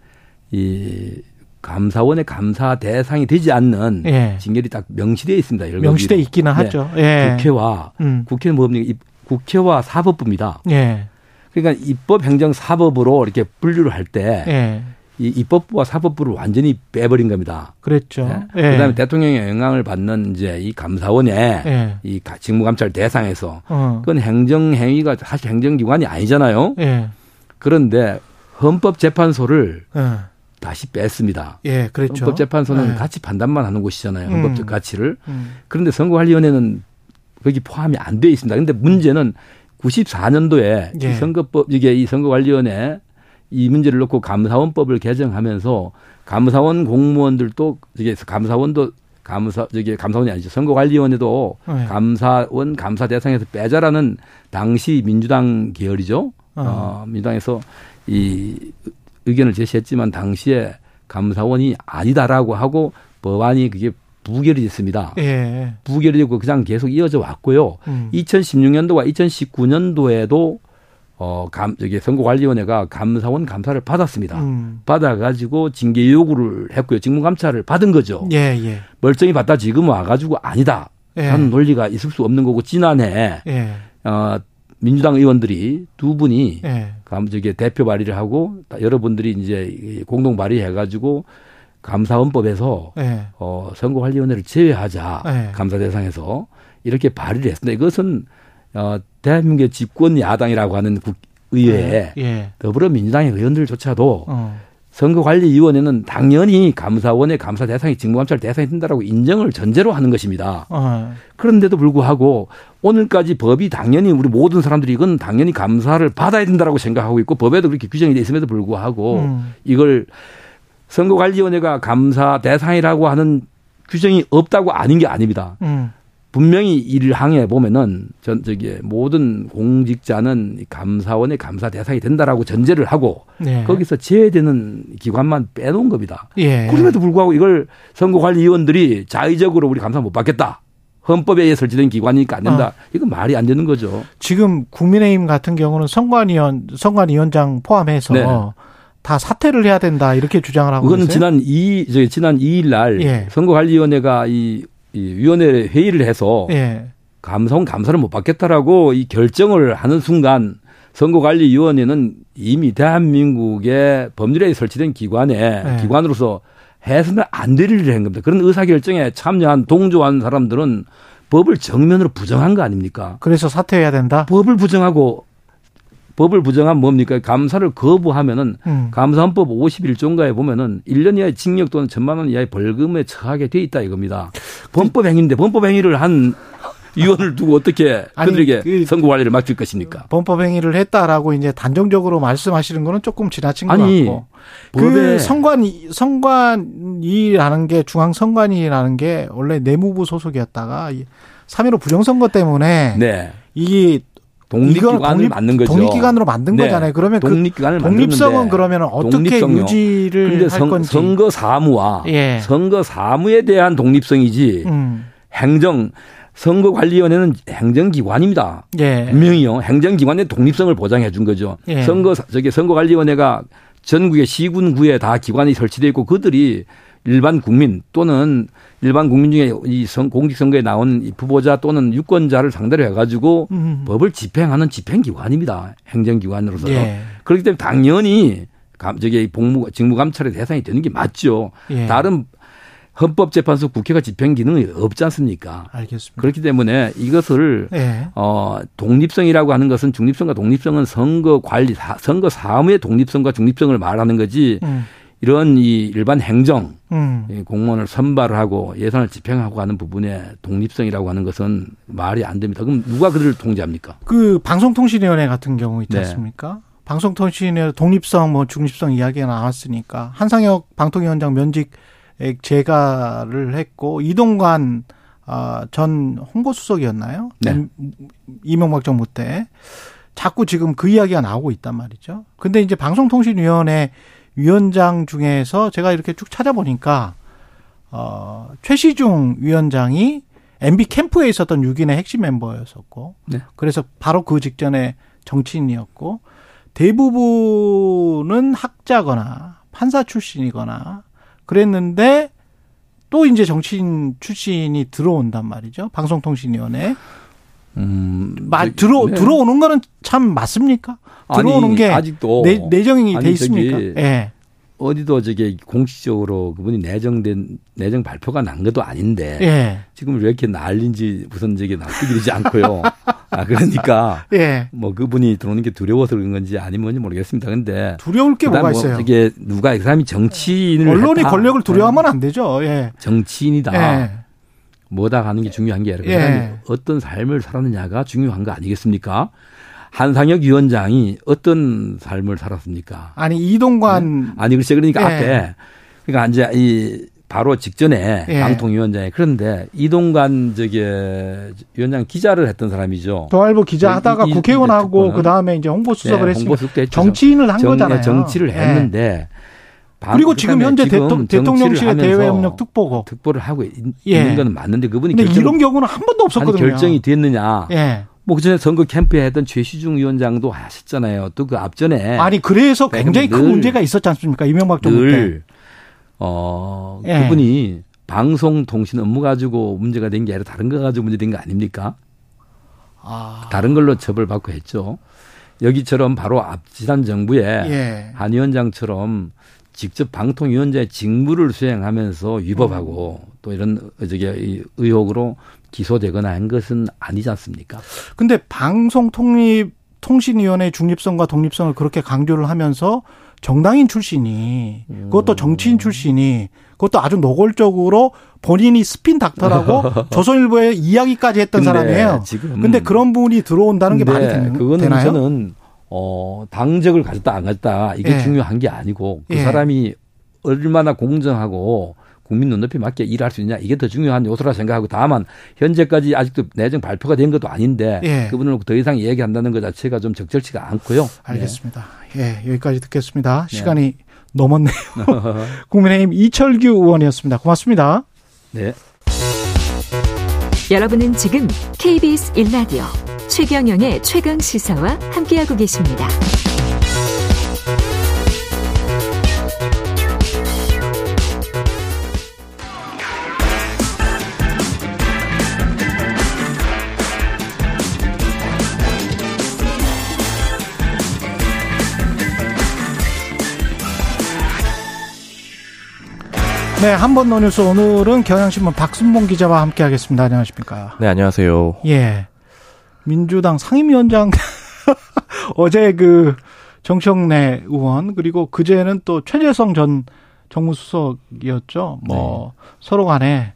이 감사원의 감사 대상이 되지 않는 예. 징계리 딱 명시되어 있습니다. 명시돼 있기는 네. 하죠. 예. 국회와 음. 국회는 뭡니까? 이 국회와 사법부입니다. 예. 그러니까 입법, 행정, 사법으로 이렇게 분류를 할때이 예. 입법부와 사법부를 완전히 빼버린 겁니다. 그랬죠. 네? 예. 그다음에 대통령의 영향을 받는 이제 이 감사원의 예. 이 가- 직무감찰 대상에서 어. 그건 행정행위가 사실 행정기관이 아니잖아요. 예. 그런데 헌법재판소를 예. 다시 뺐습니다. 예. 그랬죠. 헌법재판소는 예. 가치 판단만 하는 곳이잖아요. 음. 헌법적 가치를. 음. 그런데 선거관리위원회는 거기 포함이 안 돼 있습니다. 근데 문제는 94년도에 예. 이 선거법 이게 이 선거관리위원회 이 문제를 놓고 감사원법을 개정하면서 감사원 공무원들도 이게 감사원도 감사 저기 감사원이 아니죠 선거관리위원회도 네. 감사원 감사 대상에서 빼자라는 당시 민주당 계열이죠. 어. 어, 민주당에서 이 의견을 제시했지만 당시에 감사원이 아니다라고 하고 법안이 그게 부결이 됐습니다. 예. 부결이 되고 그냥 계속 이어져 왔고요. 음. 2016년도와 2019년도에도 어, 감, 저기 선거관리위원회가 감사원 감사를 받았습니다. 음. 받아가지고 징계 요구를 했고요. 직무감찰을 받은 거죠. 예, 예. 멀쩡히 받다 지금 와가지고 아니다. 예. 하는 논리가 있을 수 없는 거고 지난해 예. 어, 민주당 의원들이 두 분이 예. 감 저기 대표 발의를 하고 여러분들이 이제 공동 발의해가지고 감사원법에서 예. 어, 선거관리위원회를 제외하자 네. 감사 대상에서 이렇게 발의를 했습니다. 이것은 어, 대한민국의 집권 야당이라고 하는 국 의회에 예. 더불어민주당의 의원들조차도 어. 선거관리위원회는 당연히 감사원의 감사 대상이 직무감찰 대상이 된다라고 인정을 전제로 하는 것입니다. 어. 그런데도 불구하고 오늘까지 법이 당연히 우리 모든 사람들이 이건 당연히 감사를 받아야 된다라고 생각하고 있고 법에도 그렇게 규정이 돼 있음에도 불구하고 음. 이걸 선거관리위원회가 감사 대상이라고 하는 규정이 없다고 아닌 게 아닙니다. 음. 분명히 이를 항해 보면은 전 저기 모든 공직자는 이 감사원의 감사 대상이 된다라고 전제를 하고 네. 거기서 제외되는 기관만 빼놓은 겁니다. 예. 그럼에도 불구하고 이걸 선거관리위원들이 자의적으로 우리 감사 못 받겠다. 헌법에 의해 설치된 기관이니까 안 된다. 어. 이건 말이 안 되는 거죠. 지금 국민의힘 같은 경우는 선관위원 선관위원장 포함해서 네. 다 사퇴를 해야 된다 이렇게 주장을 하고 있어요. 지난 이 저기 지난 2일 날 예. 선거관리위원회가 이, 이 위원회 회의를 해서 예. 감사원 감사를 못 받겠다라고 이 결정을 하는 순간 선거관리위원회는 이미 대한민국의 법률에 설치된 기관에 네. 기관으로서 해서는 안 될 일을 한 겁니다. 그런 의사결정에 참여한 동조한 사람들은 법을 정면으로 부정한 거 아닙니까? 그래서 사퇴해야 된다. 법을 부정하고 법을 부정하면 뭡니까? 감사를 거부하면은 음. 감사헌법 51조인가에 보면은 1년 이하의 징역 또는 천만 원 이하의 벌금에 처하게 돼 있다 이겁니다. 범법 행위인데 범법 행위를 한 위원을 두고 어떻게 그들에게 그- 선거 관리를 맡길 것입니까? 범법 행위를 했다라고 이제 단정적으로 말씀하시는 거는 조금 지나친 것 아니, 같고. 그 선관 선관위라는 게 중앙 선관위라는 게 원래 내무부 소속이었다가 3.15 부정선거 때문에 네. 이게 독립기관을 독립- 만든 거죠. 독립기관으로 만든 네. 거잖아요. 그러면 그 독립기관을 독립성은 만들었는데 그러면 어떻게 독립성요. 유지를 근데 할 선, 건지. 선거 사무와 예. 선거 사무에 대한 독립성이지 음. 행정 선거관리위원회는 행정기관입니다. 예. 분명히요. 행정기관의 독립성을 보장해 준 거죠. 예. 선거 저기 선거관리위원회가 전국의 시군구에 다 기관이 설치되어 있고 그들이 일반 국민 또는 일반 국민 중에 이 선- 공직선거에 나온 이 후보자 또는 유권자를 상대로 해가지고 음. 법을 집행하는 집행기관입니다. 행정기관으로서. 예. 그렇기 때문에 당연히 감, 저기 복무, 직무감찰의 대상이 되는 게 맞죠. 예. 다른 헌법재판소 국회가 집행 기능이 없지 않습니까? 알겠습니다. 그렇기 때문에 이것을 예. 어, 독립성이라고 하는 것은 중립성과 독립성은 선거 관리, 사- 선거 사무의 독립성과 중립성을 말하는 거지 음. 이런 이 일반 행정, 음. 이 공무원을 선발을 하고 예산을 집행하고 하는 부분에 독립성이라고 하는 것은 말이 안 됩니다. 그럼 누가 그들을 통제합니까? 그 방송통신위원회 같은 경우 있지 네. 않습니까? 방송통신위원회 독립성, 뭐 중립성 이야기가 나왔으니까 한상혁 방통위원장 면직 제가를 했고 이동관 아, 전 홍보수석이었나요? 네. 임- 이명박 정부 때 자꾸 지금 그 이야기가 나오고 있단 말이죠. 근데 이제 방송통신위원회 위원장 중에서 제가 이렇게 쭉 찾아보니까 어, 최시중 위원장이 MB 캠프에 있었던 6인의 핵심 멤버였었고, 네. 그래서 바로 그 직전에 정치인이었고, 대부분은 학자거나 판사 출신이거나 그랬는데 또 이제 정치인 출신이 들어온단 말이죠. 방송통신위원회. 음, 마, 들어, 네. 들어오는 거는 참 맞습니까? 들어오는 아니, 게 아직도 내, 내정이 아니, 돼 있습니까? 예. 어디도 저게 공식적으로 그분이 내정된 내정 발표가 난 것도 아닌데 예. 지금 왜 이렇게 난린지 무슨 저게 납득이 되지 않고요. [LAUGHS] 아 그러니까 예. 뭐 그분이 들어오는 게 두려워서 그런 건지 아니면 뭔지 모르겠습니다. 근데 두려울 게 뭐가 뭐 있어요? 이게 누가 이 사람이 정치인을 언론이 했다. 권력을 두려워하면 안 되죠. 예. 정치인이다. 예. 뭐다 하는 게 중요한 게 아니라 그 예. 사람이 어떤 삶을 살았느냐가 중요한 거 아니겠습니까? 한상혁 위원장이 어떤 삶을 살았습니까? 아니 이동관 아니 글쎄 그러니까 예. 앞에 그러니까 이제 이 바로 직전에 예. 방통위원장이 그런데 이동관 저기 위원장 기자를 했던 사람이죠. 동아일보 기자 이- 하다가 이- 국회의원하고 이- 그 다음에 이제 홍보수석을 네, 홍보수석도 했죠. 정치인을 한 정- 거잖아요. 정치를 예. 했는데 방- 그리고 지금 그다음에 현재 지금 대통, 하면서 대외협력 특보고. 특보를 하고 있, 예. 는건 맞는데 그분이 결정, 이런 경우는 한 번도 없었거든요. 결정이 됐느냐? 예. 뭐 그전에 선거 캠프에 했던 최시중 위원장도 하셨잖아요. 또 그 앞전에 아니 그래서 네, 굉장히 큰 늘- 문제가 있었지 않습니까? 이명박 정부 때. 늘 어, 예. 그분이 방송통신 업무 가지고 문제가 된 게 아니라 다른 거 가지고 문제된 거 아닙니까? 아. 다른 걸로 처벌받고 했죠. 여기처럼 바로 앞 지난 정부에 예. 한 위원장처럼 직접 방통위원장의 직무를 수행하면서 위법하고 음. 또 이런 저기 이 의혹으로 기소되거나 한 것은 아니지 않습니까? 근데 방송 통립 통신위원회 중립성과 독립성을 그렇게 강조를 하면서 정당인 출신이 음. 그것도 정치인 출신이 그것도 아주 노골적으로 본인이 스핀 닥터라고 [LAUGHS] 조선일보에 이야기까지 했던 근데 사람이에요. 지금 근데 그런 분이 들어온다는 게 말이 되는, 그거는 되나요? 저는 어 당적을 가졌다 안 가졌다 이게 예. 중요한 게 아니고 그 예. 사람이 얼마나 공정하고 국민 눈높이 맞게 일할 수 있냐 이게 더 중요한 요소라 생각하고 다만 현재까지 아직도 내정 발표가 된 것도 아닌데 예. 그분을 더 이상 얘기한다는 것 자체가 좀 적절치가 않고요. 알겠습니다. 예, 여기까지 듣겠습니다. 네. 시간이 넘었네요. [LAUGHS] 국민의힘 이철규 의원이었습니다. 고맙습니다. 네. 여러분은 지금 KBS 1라디오 최경영의 최강 시사와 함께하고 계십니다. 네, 한번 노뉴스 오늘은 경향신문 박순봉 기자와 함께하겠습니다. 안녕하십니까? 네, 안녕하세요. 예. 민주당 상임위원장 [LAUGHS] 어제 그 정청래 의원 그리고 그제는 또 최재성 전 정무수석이었죠. 뭐 서로 간에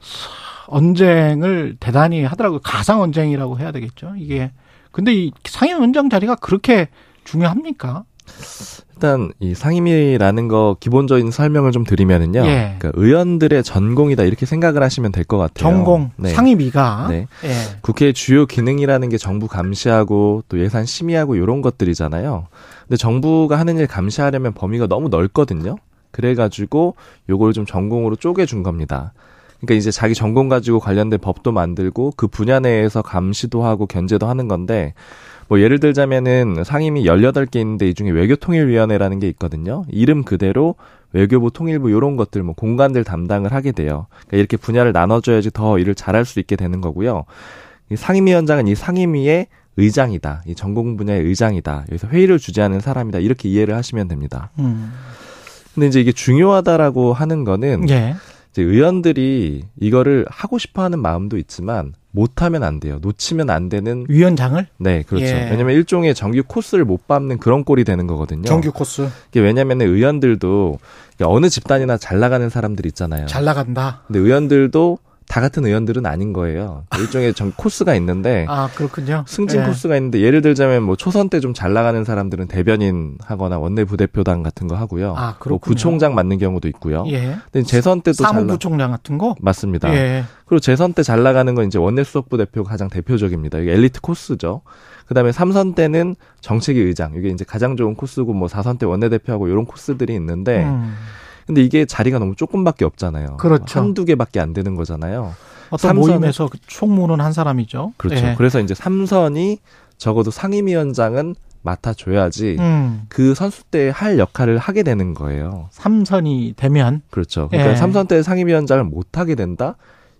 서- 언쟁을 대단히 하더라고요. 가상 언쟁이라고 해야 되겠죠. 이게 근데 이 상임위원장 자리가 그렇게 중요합니까? 일단 이 상임위라는 거 기본적인 설명을 좀 드리면은요. 예. 그러니까 의원들의 전공이다 이렇게 생각을 하시면 될 것 같아요. 전공 네. 상임위가 네. 예. 국회의 주요 기능이라는 게 정부 감시하고 또 예산 심의하고 이런 것들이잖아요. 근데 정부가 하는 일 감시하려면 범위가 너무 넓거든요. 그래가지고 요거를 좀 전공으로 쪼개준 겁니다. 그러니까 이제 자기 전공 가지고 관련된 법도 만들고 그 분야 내에서 감시도 하고 견제도 하는 건데 뭐 예를 들자면은 상임위 18개 있는데 이 중에 외교통일위원회라는 게 있거든요. 이름 그대로 외교부 통일부 요런 것들 뭐 공간들 담당을 하게 돼요. 그러니까 이렇게 분야를 나눠줘야지 더 일을 잘할 수 있게 되는 거고요. 이 상임위원장은 이 상임위의 의장이다. 이 전공 분야의 의장이다. 여기서 회의를 주재하는 사람이다. 이렇게 이해를 하시면 됩니다. 음. 근데 이제 이게 중요하다라고 하는 거는 예. 이제 의원들이 이거를 하고 싶어 하는 마음도 있지만 못하면 안 돼요. 놓치면 안 되는 위원장을 네, 그렇죠. 예. 왜냐면 일종의 정규 코스를 못 밟는 그런 꼴이 되는 거거든요. 정규 코스 이게 왜냐면 의원들도 어느 집단이나 잘 나가는 사람들 있잖아요. 잘 나간다. 근데 의원들도 다 같은 의원들은 아닌 거예요. 일종의 정 코스가 있는데 아 그렇군요. 승진 예. 코스가 있는데 예를 들자면 뭐 초선 때 좀 잘 나가는 사람들은 대변인 하거나 원내 부대표당 같은 거 하고요. 아, 뭐 그렇군요. 부총장 맡는 경우도 있고요. 예. 근데 재선 때도 잘 나... 사무부총장 같은 거. 맞습니다. 예. 그리고 재선 때 잘 나가는 건 이제 원내 수석부 대표가 가장 대표적입니다. 이게 엘리트 코스죠. 그다음에 삼선 때는 정책위 의장. 이게 이제 가장 좋은 코스고 뭐 사선 때 원내 대표하고 이런 코스들이 있는데 음. 근데 이게 자리가 너무 조금밖에 없잖아요. 그렇죠. 한두 개밖에 안 되는 거잖아요. 어떤 삼선은- 모임에서 그 총무는 한 사람이죠. 그렇죠. 예. 그래서 이제 삼선이 적어도 상임위원장은 맡아줘야지 음. 그 선수 때 할 역할을 하게 되는 거예요. 삼선이 되면 그렇죠. 그러니까 예. 삼선 때 상임위원장을 못 하게 된다.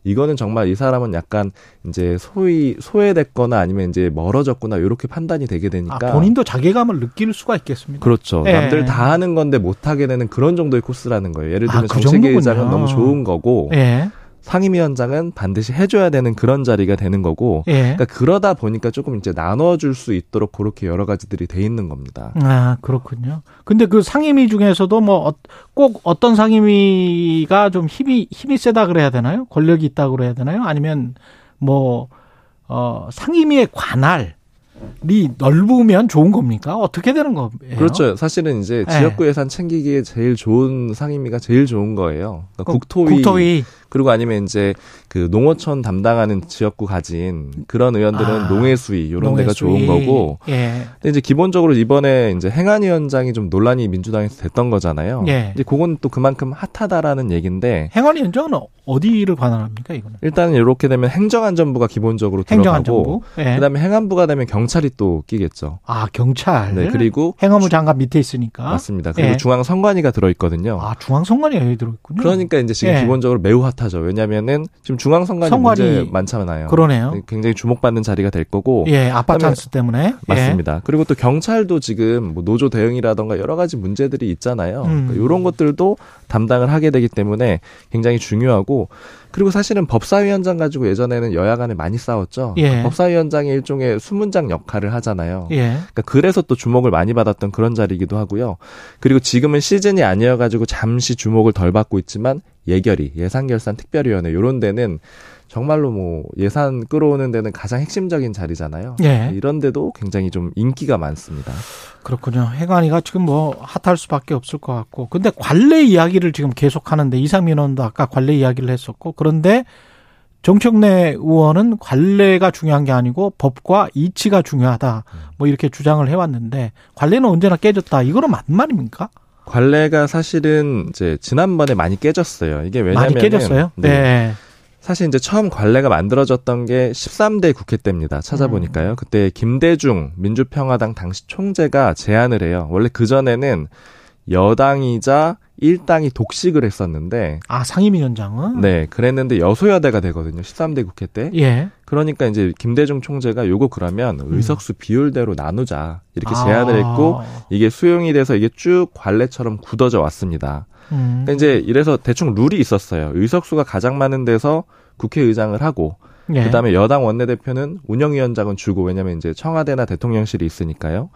이거는 정말 이 사람은 약간 이제 소위 소외됐거나 아니면 이제 멀어졌거나 이렇게 판단이 되게 되니까 아, 본인도 자괴감을 느낄 수가 있겠습니다. 그렇죠. 예. 남들 다 하는 건데 못 하게 되는 그런 정도의 코스라는 거예요. 예를 아, 들면 그 정책위 의장은 정도군요. 너무 좋은 거고 예. 상임위원장은 반드시 해줘야 되는 그런 자리가 되는 거고 예. 그러니까 그러다 보니까 조금 이제 나눠줄 수 있도록 그렇게 여러 가지들이 돼 있는 겁니다. 아, 그렇군요. 근데 그 상임위 중에서도 뭐 꼭 어떤 상임위가 좀 힘이 힘이 세다 그래야 되나요? 권력이 있다 그래야 되나요? 아니면 뭐 어, 상임위에 관할 넓으면 좋은 겁니까? 어떻게 되는 거예요? 그렇죠. 사실은 이제 네. 지역구 예산 챙기기에 제일 좋은 상임위가 제일 좋은 거예요. 그러니까 그 국토위, 국토위. 그리고 아니면 이제 그 농어촌 담당하는 지역구 가진 그런 의원들은 아, 농해 수위 이런 데가 농해수위. 좋은 거고. 예. 근데 이제 기본적으로 이번에 이제 행안위원장이 좀 논란이 민주당에서 됐던 거잖아요. 예. 이제 그건 또 그만큼 핫하다라는 얘기인데 행안위원장은 어디를 관할합니까 이거는? 일단은 이렇게 되면 행정안전부가 기본적으로 들어가고 행정안전부. 예. 그다음에 행안부가 되면 경찰이 또 끼겠죠. 아 경찰. 네, 그리고 행안부 장관 밑에 있으니까. 맞습니다. 그리고 예. 중앙선관위가 들어있거든요. 아 중앙선관위 여기 들어있군요. 그러니까 이제 지금 예. 기본적으로 매우 핫 하죠. 왜냐면은 지금 중앙선관위 선관위- 문제 많잖아요. 그러네요. 굉장히 주목받는 자리가 될 거고. 예, 아빠 찬스 때문에. 예. 맞습니다. 그리고 또 경찰도 지금 뭐 노조 대응이라던가 여러 가지 문제들이 있잖아요. 음. 그러니까 이런 것들도 담당을 하게 되기 때문에 굉장히 중요하고 그리고 사실은 법사위원장 가지고 예전에는 여야 간에 많이 싸웠죠. 예. 그러니까 법사위원장이 일종의 수문장 역할을 하잖아요. 예. 그러니까 그래서 또 주목을 많이 받았던 그런 자리이기도 하고요. 그리고 지금은 시즌이 아니어가지고 잠시 주목을 덜 받고 있지만 예결위, 예산결산 특별위원회 이런 데는 정말로 뭐 예산 끌어오는 데는 가장 핵심적인 자리잖아요. 예. 이런 데도 굉장히 좀 인기가 많습니다. 그렇군요. 해관이가 지금 뭐 핫할 수밖에 없을 것 같고. 근데 관례 이야기를 지금 계속 하는데 이상민 의원도 아까 관례 이야기를 했었고 그런데 정청래 의원은 관례가 중요한 게 아니고 법과 이치가 중요하다. 뭐 이렇게 주장을 해왔는데 관례는 언제나 깨졌다. 이거는 맞는 말입니까? 관례가 사실은 이제 지난번에 많이 깨졌어요. 이게 왜냐면 많이 깨졌어요. 네. 사실 이제 처음 관례가 만들어졌던 게 13대 국회 때입니다. 음. 찾아보니까요. 그때 김대중 민주평화당 당시 총재가 제안을 해요. 원래 그 전에는 여당이자 일당이 독식을 했었는데 아 상임위원장은 네, 그랬는데 여소야대가 되거든요. 13대 국회 때. 예. 그러니까 이제 김대중 총재가 요거 그러면 의석수 비율대로 나누자. 이렇게 아. 제안을 했고 이게 수용이 돼서 이게 쭉 관례처럼 굳어져 왔습니다. 음. 그러니까 이제 이래서 대충 룰이 있었어요. 의석수가 가장 많은 데서 국회의장을 하고 예. 그다음에 여당 원내대표는 운영위원장은 주고 왜냐면 이제 청와대나 대통령실이 있으니까요.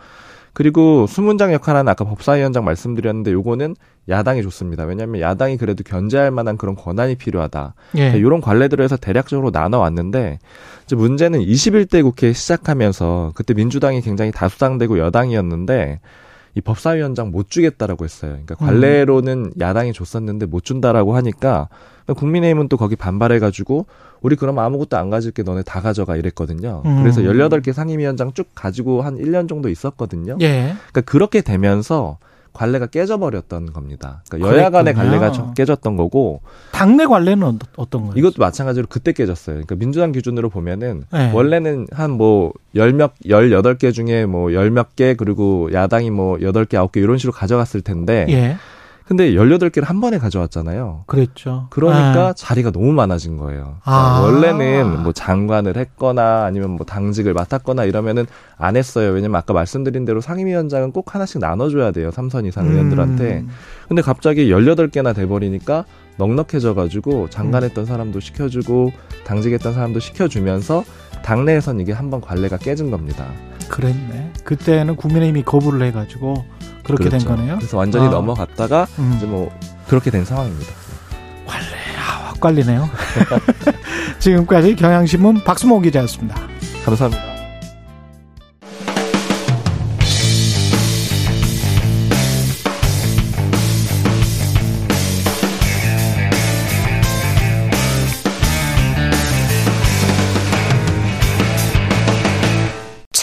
그리고 수문장 역할하는 아까 법사위원장 말씀드렸는데 요거는 야당이 좋습니다. 왜냐하면 야당이 그래도 견제할 만한 그런 권한이 필요하다. 예. 이런 관례들을 해서 대략적으로 나눠 왔는데 이제 문제는 21대 국회 시작하면서 그때 민주당이 굉장히 다수당되고 여당이었는데 이 법사위원장 못 주겠다라고 했어요. 그러니까 음. 관례로는 야당이 줬었는데 못 준다라고 하니까 국민의힘은 또 거기 반발해가지고 우리 그럼 아무것도 안 가질게 너네 다 가져가 이랬거든요. 음. 그래서 18개 상임위원장 쭉 가지고 한 1년 정도 있었거든요. 예. 그러니까 그렇게 되면서 관례가 깨져버렸던 겁니다. 그러니까 여야 간의. 관례가 좀 깨졌던 거고 당내 관례는 어- 어떤 거예요? 이것도 마찬가지로 그때 깨졌어요. 그러니까 민주당 기준으로 보면은 네. 원래는 한 뭐 열몇 열여덟 개 중에 뭐 열 몇 개 그리고 야당이 뭐 여덟 개 아홉 개 이런 식으로 가져갔을 텐데 예. 근데 열여덟 개를 한 번에 가져왔잖아요. 그랬죠. 그러니까 아. 자리가 너무 많아진 거예요. 아. 그러니까 원래는 뭐 장관을 했거나 아니면 뭐 당직을 맡았거나 이러면은 안 했어요. 왜냐면 아까 말씀드린 대로 상임위원장은 꼭 하나씩 나눠줘야 돼요. 삼선 이상 의원들한테. 음. 근데 갑자기 18개나 돼버리니까 넉넉해져가지고 장관했던 사람도 시켜주고 당직했던 사람도 시켜주면서 당내에선 이게 한번 관례가 깨진 겁니다. 그랬네. 그때는 국민의힘이 거부를 해가지고 그렇게 된 그렇죠. 거네요. 그래서 완전히 아. 넘어갔다가 음. 이제 뭐 그렇게 된 상황입니다. 확 깔리네요. [LAUGHS] 지금까지 경향신문 박수모 기자였습니다. 감사합니다.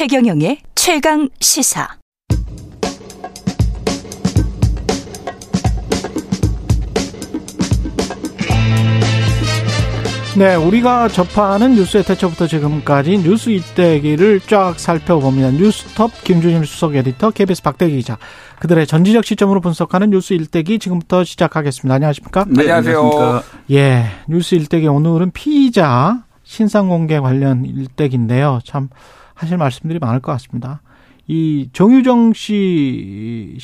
최경영의 최강 시사. 네, 우리가 접하는 뉴스의 대처부터 지금까지 뉴스 일대기를 쫙 살펴봅니다. 뉴스톱 김준일 수석 에디터, KBS 박대기 기자. 그들의 전지적 시점으로 분석하는 뉴스 일대기 지금부터 시작하겠습니다. 안녕하십니까? 네, 안녕하세요. 예, 뉴스 일대기 오늘은 피의자 신상 공개 관련 일대기인데요. 참 하실 말씀들이 많을 것 같습니다. 이 정유정 씨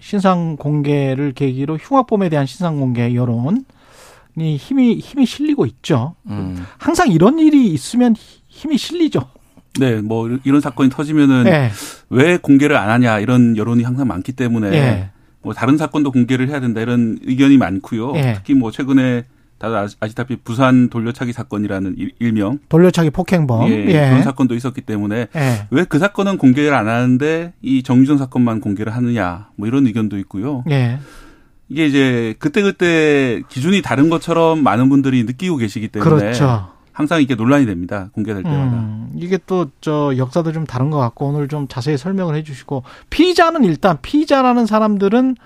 신상 공개를 계기로 흉악범에 대한 신상 공개 여론이 힘이 힘이 실리고 있죠. 음. 항상 이런 일이 있으면 힘이 실리죠. 네, 뭐 이런 사건이 터지면은 네. 왜 공개를 안 하냐 이런 여론이 항상 많기 때문에 예. 뭐 다른 사건도 공개를 해야 된다 이런 의견이 많고요. 예. 특히 뭐 최근에 다들 아시- 아시다시피 부산 돌려차기 사건이라는 일- 일명 돌려차기 폭행범. 예, 예. 그런 사건도 있었기 때문에 예. 왜그 사건은 공개를 안 하는데 이 정유정 사건만 공개를 하느냐 뭐 이런 의견도 있고요. 예. 이게 이제 그때 그때 기준이 다른 것처럼 많은 분들이 느끼고 계시기 때문에 그렇죠. 항상 이게 논란이 됩니다. 공개될 때마다. 음, 이게 또 저 역사도 좀 다른 것 같고 오늘 좀 자세히 설명을 해주시고 피의자는 일단 피의자라는 사람들은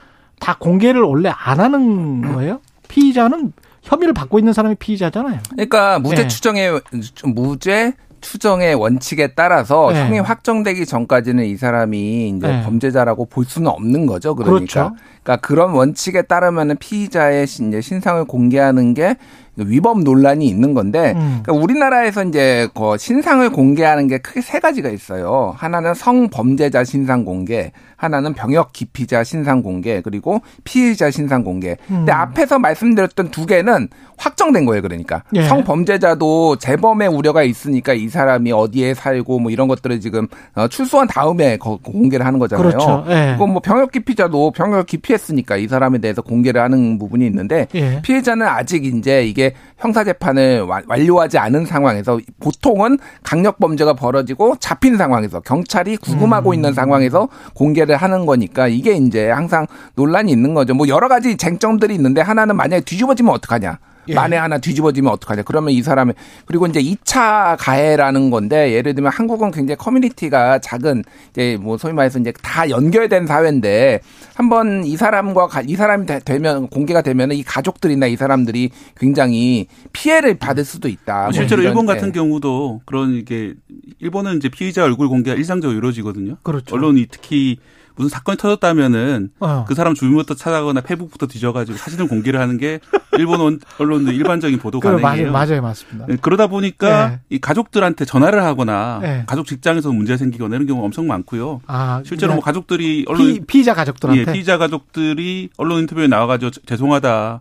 다 공개를 원래 안 하는 거예요? 피의자는 혐의를 받고 있는 사람이 피의자잖아요. 그러니까 무죄 네. 추정의 무죄 추정의 원칙에 따라서 네. 형이 확정되기 전까지는 이 사람이 이제 네. 범죄자라고 볼 수는 없는 거죠. 그러니까 그렇죠. 그러니까 그런 원칙에 따르면은 피의자의 신- 이제 신상을 공개하는 게 위법 논란이 있는 건데 음. 그러니까 우리나라에서 이제 그 신상을 공개하는 게 크게 세 가지가 있어요. 하나는 성범죄자 신상 공개, 하나는 병역 기피자 신상 공개, 그리고 피의자 신상 공개. 근데 음. 앞에서 말씀드렸던 두 개는 확정된 거예요. 그러니까 예. 성범죄자도 재범의 우려가 있으니까 이 사람이 어디에 살고 뭐 이런 것들을 지금 어, 출소한 다음에 거- 공개를 하는 거잖아요. 그렇죠. 예. 그리고 뭐 병역 기피자도 병역 기피 했으니까 이 사람에 대해서 공개를 하는 부분이 있는데 예. 피해자는 아직 이제 이게 형사 재판을 와- 완료하지 않은 상황에서 보통은 강력 범죄가 벌어지고 잡힌 상황에서 경찰이 구금하고 음. 있는 상황에서 공개를 하는 거니까 이게 이제 항상 논란이 있는 거죠. 뭐 여러 가지 쟁점들이 있는데 하나는 만약에 뒤집어지면 어떡하냐. 예. 만에 하나 뒤집어지면 어떡하냐. 그러면 이 사람의 그리고 이제 2차 가해라는 건데 예를 들면 한국은 굉장히 커뮤니티가 작은 이제 뭐 소위 말해서 이제 다 연결된 사회인데 한번 이 사람과 가- 이 사람이 되- 되면 공개가 되면 이 가족들이나 이 사람들이 굉장히 피해를 받을 수도 있다. 뭐 실제로 일본 예. 같은 경우도 그런 이게 일본은 이제 피의자 얼굴 공개가 일상적으로 이루어지거든요. 그렇죠. 언론이 특히 무슨 사건이 터졌다면은 어. 그 사람 주민부터 찾아가거나 페북부터 뒤져가지고 사진을 공개를 하는 게 일본 원- 언론의 일반적인 보도 그 맞아요, 맞습니다. 네, 그러다 보니까 네. 이 가족들한테 전화를 하거나 네. 가족 직장에서 문제가 생기거나 이런 경우가 엄청 많고요. 아, 실제로 뭐 그냥 가족들이 언론 피, 피의자 가족들한테 예, 피의자 가족들이 언론 인터뷰에 나와가지고 저- 죄송하다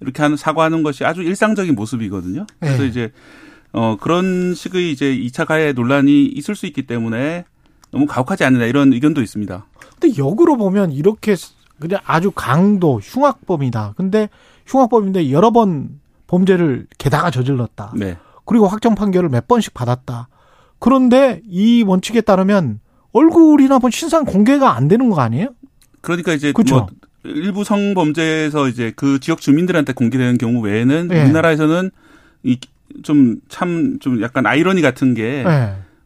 이렇게 하는 사과하는 것이 아주 일상적인 모습이거든요. 그래서 네. 이제 어 그런 식의 이제 2차 가해 논란이 있을 수 있기 때문에 너무 가혹하지 않느냐 이런 의견도 있습니다. 근데 역으로 보면 이렇게 그냥 아주 강도 흉악범이다. 근데 흉악범인데 여러 번 범죄를 게다가 저질렀다. 네. 그리고 확정 판결을 몇 번씩 받았다. 그런데 이 원칙에 따르면 얼굴이나 뭐 신상 공개가 안 되는 거 아니에요? 그러니까 이제 그쵸. 뭐 일부 성범죄에서 이제 그 지역 주민들한테 공개되는 경우 외에는 네. 우리나라에서는 이 좀참좀 약간 아이러니 같은 게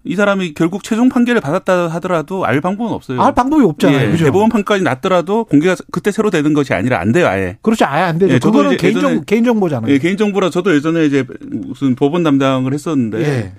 이 네. 사람이 결국 최종 판결을 받았다 하더라도 알 방법은 없어요. 알 방법이 없잖아요. 예, 그죠? 대법원 판까지 났더라도 공개가 그때 새로 되는 것이 아니라 안 돼요, 아예. 그렇지 아예 안 되죠. 예, 저도 그거는 개인정 개인정보잖아요. 예, 개인정보라 저도 예전에 이제 무슨 법원 담당을 했었는데 예.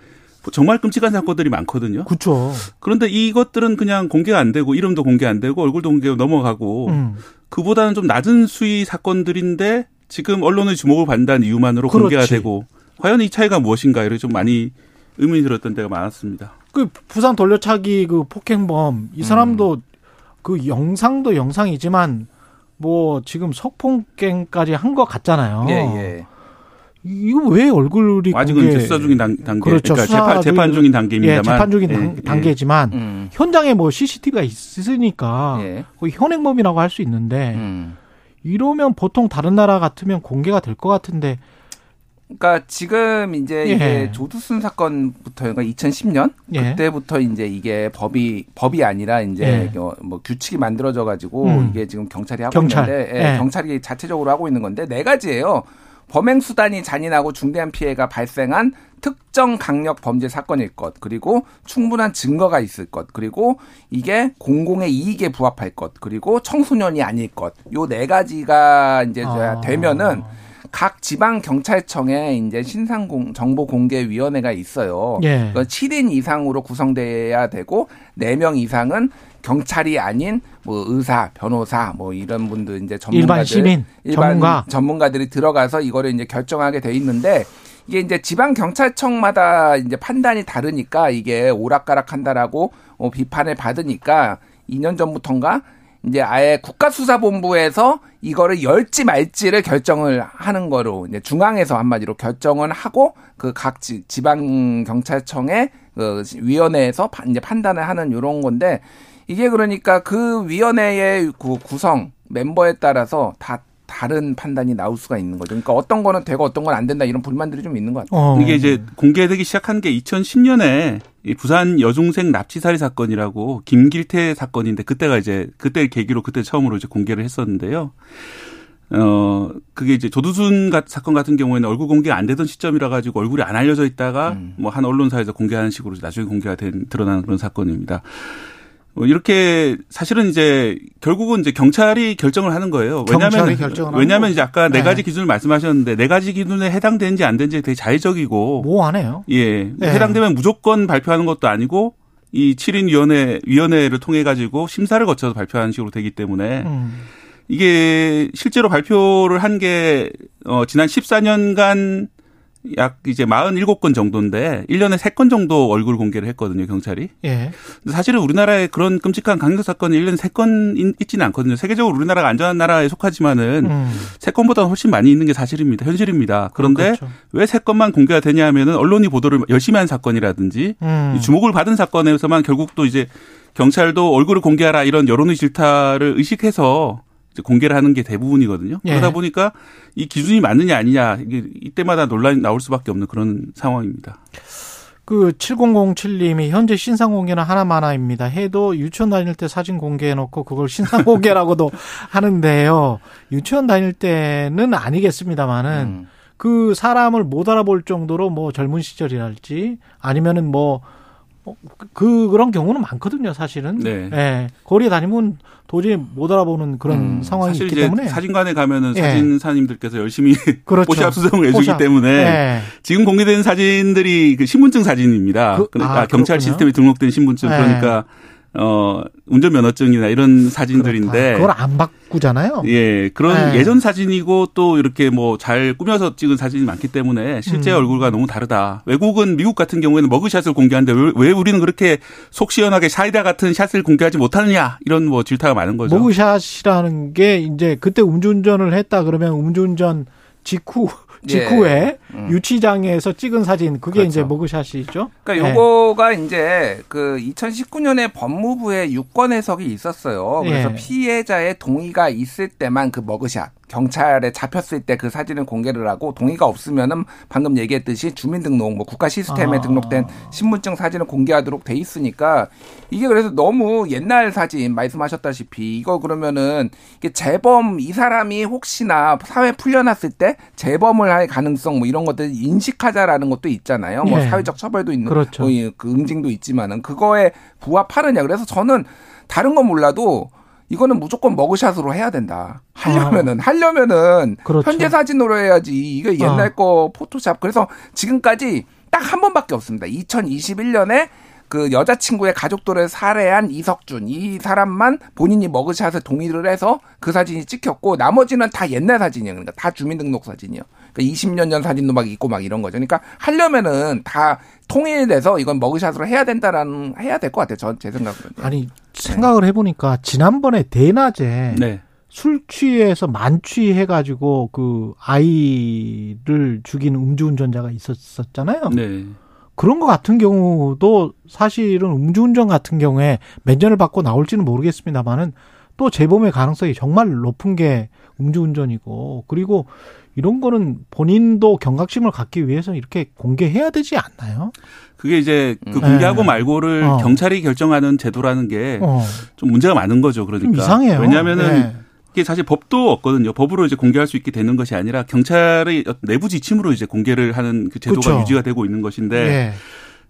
정말 끔찍한 사건들이 많거든요. 그렇죠. 그런데 이것들은 그냥 공개가 안 되고 이름도 공개 안 되고 얼굴도 공개 넘어가고 음. 그보다는 좀 낮은 수위 사건들인데 지금 언론의 주목을 받는다는 이유만으로 그렇지. 공개가 되고 과연 이 차이가 무엇인가 이렇게 좀 많이 의문이 들었던 때가 많았습니다. 그 부산 돌려차기 그 폭행범 음. 이 사람도 그 영상도 영상이지만 뭐 지금 석폭행까지 한 것 같잖아요. 예, 예. 이거 왜 얼굴이 아직은 공개- 이제 수사 중인 단, 단계, 그렇죠. 그러니까 수사 재판, 재판 중인 단계입니다만, 예, 재판 중인 예, 단- 예. 단계지만 음. 현장에 뭐 CCTV가 있으니까 예. 거의 현행범이라고 할 수 있는데 음. 이러면 보통 다른 나라 같으면 공개가 될 것 같은데 그러니까 지금 이제 예. 이게 조두순 사건부터 그러니까 2010년 예. 그때부터 이제 이게 법이 법이 아니라 이제 예. 어, 뭐 규칙이 만들어져 가지고 음. 이게 지금 경찰이 하고 경찰. 있는데 예, 예. 경찰이 자체적으로 하고 있는 건데 네 가지예요. 범행 수단이 잔인하고 중대한 피해가 발생한 특정 강력 범죄 사건일 것, 그리고 충분한 증거가 있을 것, 그리고 이게 공공의 이익에 부합할 것, 그리고 청소년이 아닐 것. 요 네 가지가 이제 아. 되면은 각 지방 경찰청에 이제 신상 공, 정보 공개 위원회가 있어요. 예. 그 7인 이상으로 구성돼야 되고 4명 이상은 경찰이 아닌 뭐 의사, 변호사 뭐 이런 분들 이제 전문가들 일반 시민, 일반 전문가. 전문가들이 들어가서 이거를 이제 결정하게 돼 있는데 이게 이제 지방 경찰청마다 이제 판단이 다르니까 이게 오락가락한다라고 어, 비판을 받으니까 2년 전부터인가 이제 아예 국가수사본부에서 이거를 열지 말지를 결정을 하는 거로 이제 중앙에서 한마디로 결정을 하고 그 각 지방 경찰청의 그 위원회에서 판- 이제 판단을 하는 요런 건데 이게 그러니까 그 위원회의 그 구성 멤버에 따라서 다 다른 판단이 나올 수가 있는 거죠. 그러니까 어떤 거는 되고 어떤 건 안 된다 이런 불만들이 좀 있는 것 같아요. 어. 이게 이제 공개되기 시작한 게 2010년에 부산 여중생 납치살인 사건이라고 김길태 사건인데 그때가 이제 그때 계기로 그때 처음으로 이제 공개를 했었는데요. 어 그게 이제 조두순 사건 같은 경우에는 얼굴 공개가 안 되던 시점이라 가지고 얼굴이 안 알려져 있다가 음. 뭐한 언론사에서 공개하는 식으로 나중에 공개가 된 드러나는 그런 사건입니다. 뭐 이렇게 사실은 이제 결국은 이제 경찰이 결정을 하는 거예요. 왜냐하면 왜냐하면 이제 아까 네 네. 가지 기준을 말씀하셨는데 네 가지 기준에 해당되는지 안 되는지 되게 자의적이고 모호하네요. 예 네. 해당되면 무조건 발표하는 것도 아니고 이 7인 위원회 위원회를 통해 가지고 심사를 거쳐서 발표하는 식으로 되기 때문에 음. 이게 실제로 발표를 한 게 어, 지난 14년간 약 이제 47건 정도인데 1년에 3건 정도 얼굴 공개를 했거든요, 경찰이. 예. 사실은 우리나라에 그런 끔찍한 강력 사건이 1년에 3건 있지는 않거든요. 세계적으로 우리나라가 안전한 나라에 속하지만은 음. 세 3건보다 훨씬 많이 있는 게 사실입니다. 현실입니다. 그런데 그렇죠. 왜 3건만 공개가 되냐 하면은 언론이 보도를 열심히 한 사건이라든지 음. 이 주목을 받은 사건에서만 결국 또 이제 경찰도 얼굴을 공개하라 이런 여론의 질타를 의식해서 공개를 하는 게 대부분이거든요. 예. 그러다 보니까 이 기준이 맞느냐 아니냐 이게 이때마다 논란이 나올 수밖에 없는 그런 상황입니다. 그 7007님이 현재 신상 공개는 하나만화입니다. 해도 유치원 다닐 때 사진 공개해놓고 그걸 신상 공개라고도 [LAUGHS] 하는데요. 유치원 다닐 때는 아니겠습니다만은 음. 그 사람을 못 알아볼 정도로 뭐 젊은 시절이랄지 아니면은 뭐 어, 그 그런 경우는 많거든요, 사실은. 네. 예. 거리에 다니면 도저히 못 알아보는 그런 음, 상황이 있기 때문에 사진관에 가면은 예. 사진사님들께서 열심히 [LAUGHS] 그렇죠. 포샵 수정을 해주기 포샵. 때문에 예. 지금 공개된 사진들이 그 신분증 사진입니다. 그- 그러니까 아, 경찰 그렇군요. 시스템에 등록된 신분증 네. 그러니까 어 운전면허증이나 이런 사진들인데 그렇다. 그걸 안 바꾸잖아요. 예, 그런 네. 예전 사진이고 또 이렇게 뭐 잘 꾸며서 찍은 사진이 많기 때문에 실제 음. 얼굴과 너무 다르다. 외국은 미국 같은 경우에는 머그샷을 공개하는데 왜, 왜 우리는 그렇게 속 시원하게 사이다 같은 샷을 공개하지 못하느냐 이런 뭐 질타가 많은 거죠. 모그샷이라는 게 이제 그때 음주운전을 했다 그러면 음주운전 직후 직후에 예. 음. 유치장에서 찍은 사진 그게 그렇죠. 이제 모그샷이죠. 그러니까 예. 요거가 이제 그 2019년에 법무부에 유권 해석이 있었어요. 그래서 예. 피해자의 동의가 있을 때만 그 머그샷 경찰에 잡혔을 때 그 사진을 공개를 하고 동의가 없으면은 방금 얘기했듯이 주민등록 뭐 국가 시스템에 아. 등록된 신분증 사진을 공개하도록 돼 있으니까 이게 그래서 너무 옛날 사진 말씀하셨다시피 이거 그러면은 이게 재범 이 사람이 혹시나 사회 풀려났을 때 재범을 할 가능성 뭐 이런 것들 인식하자라는 것도 있잖아요. 뭐 예. 사회적 처벌도 있는 그렇죠. 뭐 이- 그 응징도 있지만은 그거에 부합하느냐. 그래서 저는 다른 건 몰라도 이거는 무조건 머그샷으로 해야 된다. 하려면은 하려면은 아. 그렇죠. 현재 사진으로 해야지. 이게 옛날 거 포토샵. 그래서 지금까지 딱 한 번밖에 없습니다. 2021년에 그 여자친구의 가족들을 살해한 이석준 이 사람만 본인이 머그샷을 동의를 해서 그 사진이 찍혔고 나머지는 다 옛날 사진이에요. 그러니까 다 주민등록 사진이요. 그러니까 20년 전 사진도 막 있고 막 이런 거죠. 그러니까 하려면은 다 통일돼서 이건 머그샷으로 해야 된다라는 해야 될 것 같아요. 전제 생각으로는. 아니 생각을 해보니까 지난번에 대낮에 네. 술 취해서 만취해 가지고 그 아이를 죽인 음주운전자가 있었었잖아요. 네. 그런 것 같은 경우도 사실은 음주운전 같은 경우에 면전을 받고 나올지는 모르겠습니다만은 또 재범의 가능성이 정말 높은 게 음주운전이고 그리고 이런 거는 본인도 경각심을 갖기 위해서 이렇게 공개해야 되지 않나요? 그게 이제 그 음. 공개하고 네. 말고를 어. 경찰이 결정하는 제도라는 게좀 어, 문제가 많은 거죠. 그러니까 좀 이상해요. 왜냐하면은 네. 이게 사실 법도 없거든요. 법으로 이제 공개할 수 있게 되는 것이 아니라 경찰의 내부 지침으로 이제 공개를 하는 그 제도가 그렇죠. 유지가 되고 있는 것인데 예.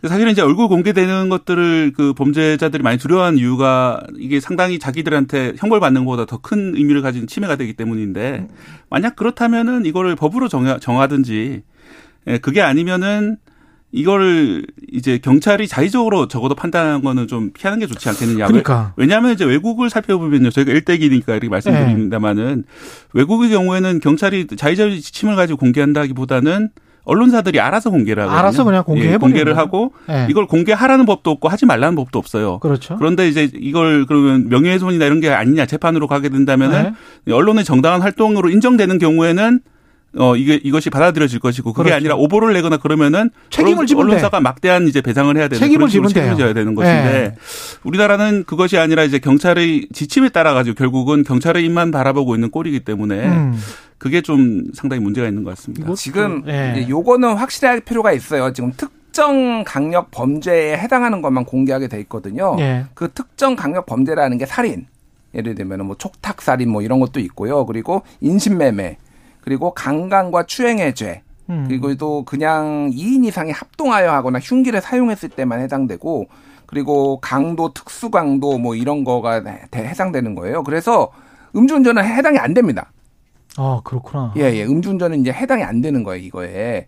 사실은 이제 얼굴 공개되는 것들을 그 범죄자들이 많이 두려워하는 이유가 이게 상당히 자기들한테 형벌 받는 것보다 더 큰 의미를 가진 침해가 되기 때문인데 만약 그렇다면은 이거를 법으로 정하, 정하든지 예, 그게 아니면은 이거를 이제 경찰이 자의적으로 적어도 판단하는 거는 좀 피하는 게 좋지 않겠느냐. 그러니까. 왜냐하면 이제 외국을 살펴보면요. 저희가 일대기니까 이렇게 말씀드립니다만은 외국의 경우에는 경찰이 자의적인 지침을 가지고 공개한다기보다는 언론사들이 알아서 공개를 하거든요. 알아서 그냥 공개해버리는 예, 공개를 거예요. 하고 예. 이걸 공개하라는 법도 없고 하지 말라는 법도 없어요. 그렇죠. 그런데 이제 이걸 그러면 명예훼손이나 이런 게 아니냐 재판으로 가게 된다면은 네. 언론의 정당한 활동으로 인정되는 경우에는 어 이게 이것이 받아들여질 것이고 그게 그렇죠. 아니라 오보를 내거나 그러면은 책임을 언론- 지면 돼. 언론사가 막대한 이제 배상을 해야 되는 책임을 지면. 책임을 져야 되는 것인데 네. 우리나라는 그것이 아니라 이제 경찰의 지침에 따라 가지고 결국은 경찰의 입만 바라보고 있는 꼴이기 때문에 음. 그게 좀 상당히 문제가 있는 것 같습니다. 지금 예. 이제 요거는 확실할 필요가 있어요. 지금 특정 강력 범죄에 해당하는 것만 공개하게 돼 있거든요. 예. 그 특정 강력 범죄라는 게 살인. 예를 들면 뭐 촉탁 살인 뭐 이런 것도 있고요. 그리고 인신매매. 그리고 강간과 추행의 죄. 음. 그리고 또 그냥 2인 이상이 합동하여 하거나 흉기를 사용했을 때만 해당되고 그리고 강도, 특수강도 뭐 이런 거가 대- 해당되는 거예요. 그래서 음주운전은 해당이 안 됩니다. 아, 그렇구나. 예, 예. 음주운전은 이제 해당이 안 되는 거예요, 이거에.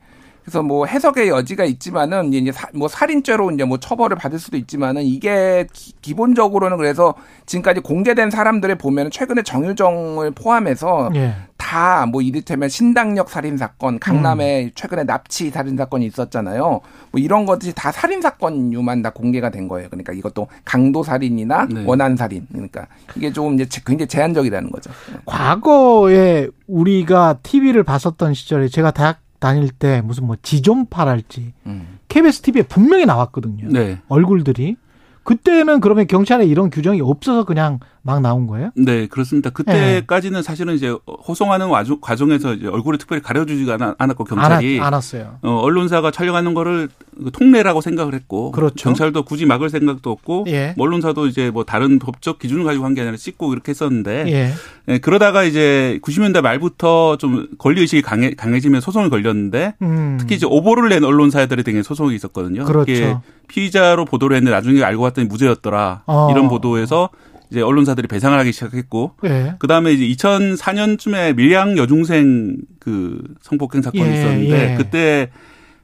그래서 뭐 해석의 여지가 있지만은 이제 사- 뭐 살인죄로 이제 뭐 처벌을 받을 수도 있지만은 이게 기, 본적으로는 그래서 지금까지 공개된 사람들을 보면 최근에 정유정을 포함해서 예. 다뭐 이를테면 신당역 살인 사건, 강남에 최근에 납치 살인 사건이 있었잖아요. 뭐 이런 것들이 다 살인 사건류만 다 공개가 된 거예요. 그러니까 이것도 강도 살인이나 네. 원한 살인. 그러니까 이게 조금 이제 제- 굉장히 제한적이라는 거죠. 과거에 우리가 TV를 봤었던 시절에 제가 대학 다닐 때 무슨 뭐 지존파랄지 음. KBS TV에 분명히 나왔거든요. 네. 얼굴들이. 그때는 그러면 경찰에 이런 규정이 없어서 그냥 막 나온 거예요? 네, 그렇습니다. 그때까지는 사실은 이제 호송하는 과정에서 이제 얼굴을 특별히 가려주지가 않- 않았고 경찰이 안, 않았어요. 어, 언론사가 촬영하는 거를 그 통례라고 생각을 했고 그렇죠. 경찰도 굳이 막을 생각도 없고 예. 뭐 언론사도 이제 뭐 다른 법적 기준을 가지고 한 게 아니라 찍고 이렇게 했었는데 예. 예, 그러다가 이제 90년대 말부터 좀 권리 의식이 강해 강해지면 소송이 걸렸는데 음. 특히 이제 오보를 낸 언론사들에 대해 소송이 있었거든요. 그렇죠. 그게 피의자로 보도를 했는데 나중에 알고 봤더니 무죄였더라. 어. 이런 보도에서 이제 언론사들이 배상을 하기 시작했고 예. 그 다음에 이제 2004년쯤에 밀양 여중생 그 성폭행 사건이 예, 있었는데 예. 그때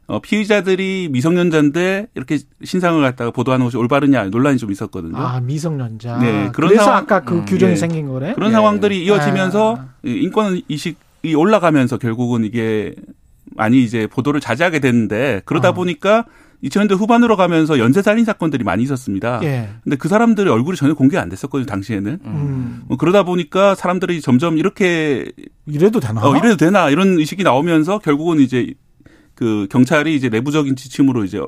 어, 피의자들이 미성년자인데 이렇게 신상을 갖다가 보도하는 것이 올바르냐 논란이 좀 있었거든요. 아, 미성년자. 네, 그런 그래서 상황- 아까 그 음, 규정이 예. 생긴 거네. 그런 예. 상황들이 이어지면서 아. 이 인권 의식이 올라가면서 결국은 이게 많이 이제 보도를 자제하게 됐는데 그러다 어. 보니까 2000년대 후반으로 가면서 연쇄 살인 사건들이 많이 있었습니다. 예. 근데 그 사람들의 얼굴이 전혀 공개 안 됐었거든요, 당시에는. 음. 뭐 그러다 보니까 사람들이 점점 이렇게 이래도 되나? 어, 이래도 되나 이런 의식이 나오면서 결국은 이제 그 경찰이 이제 내부적인 지침으로 이제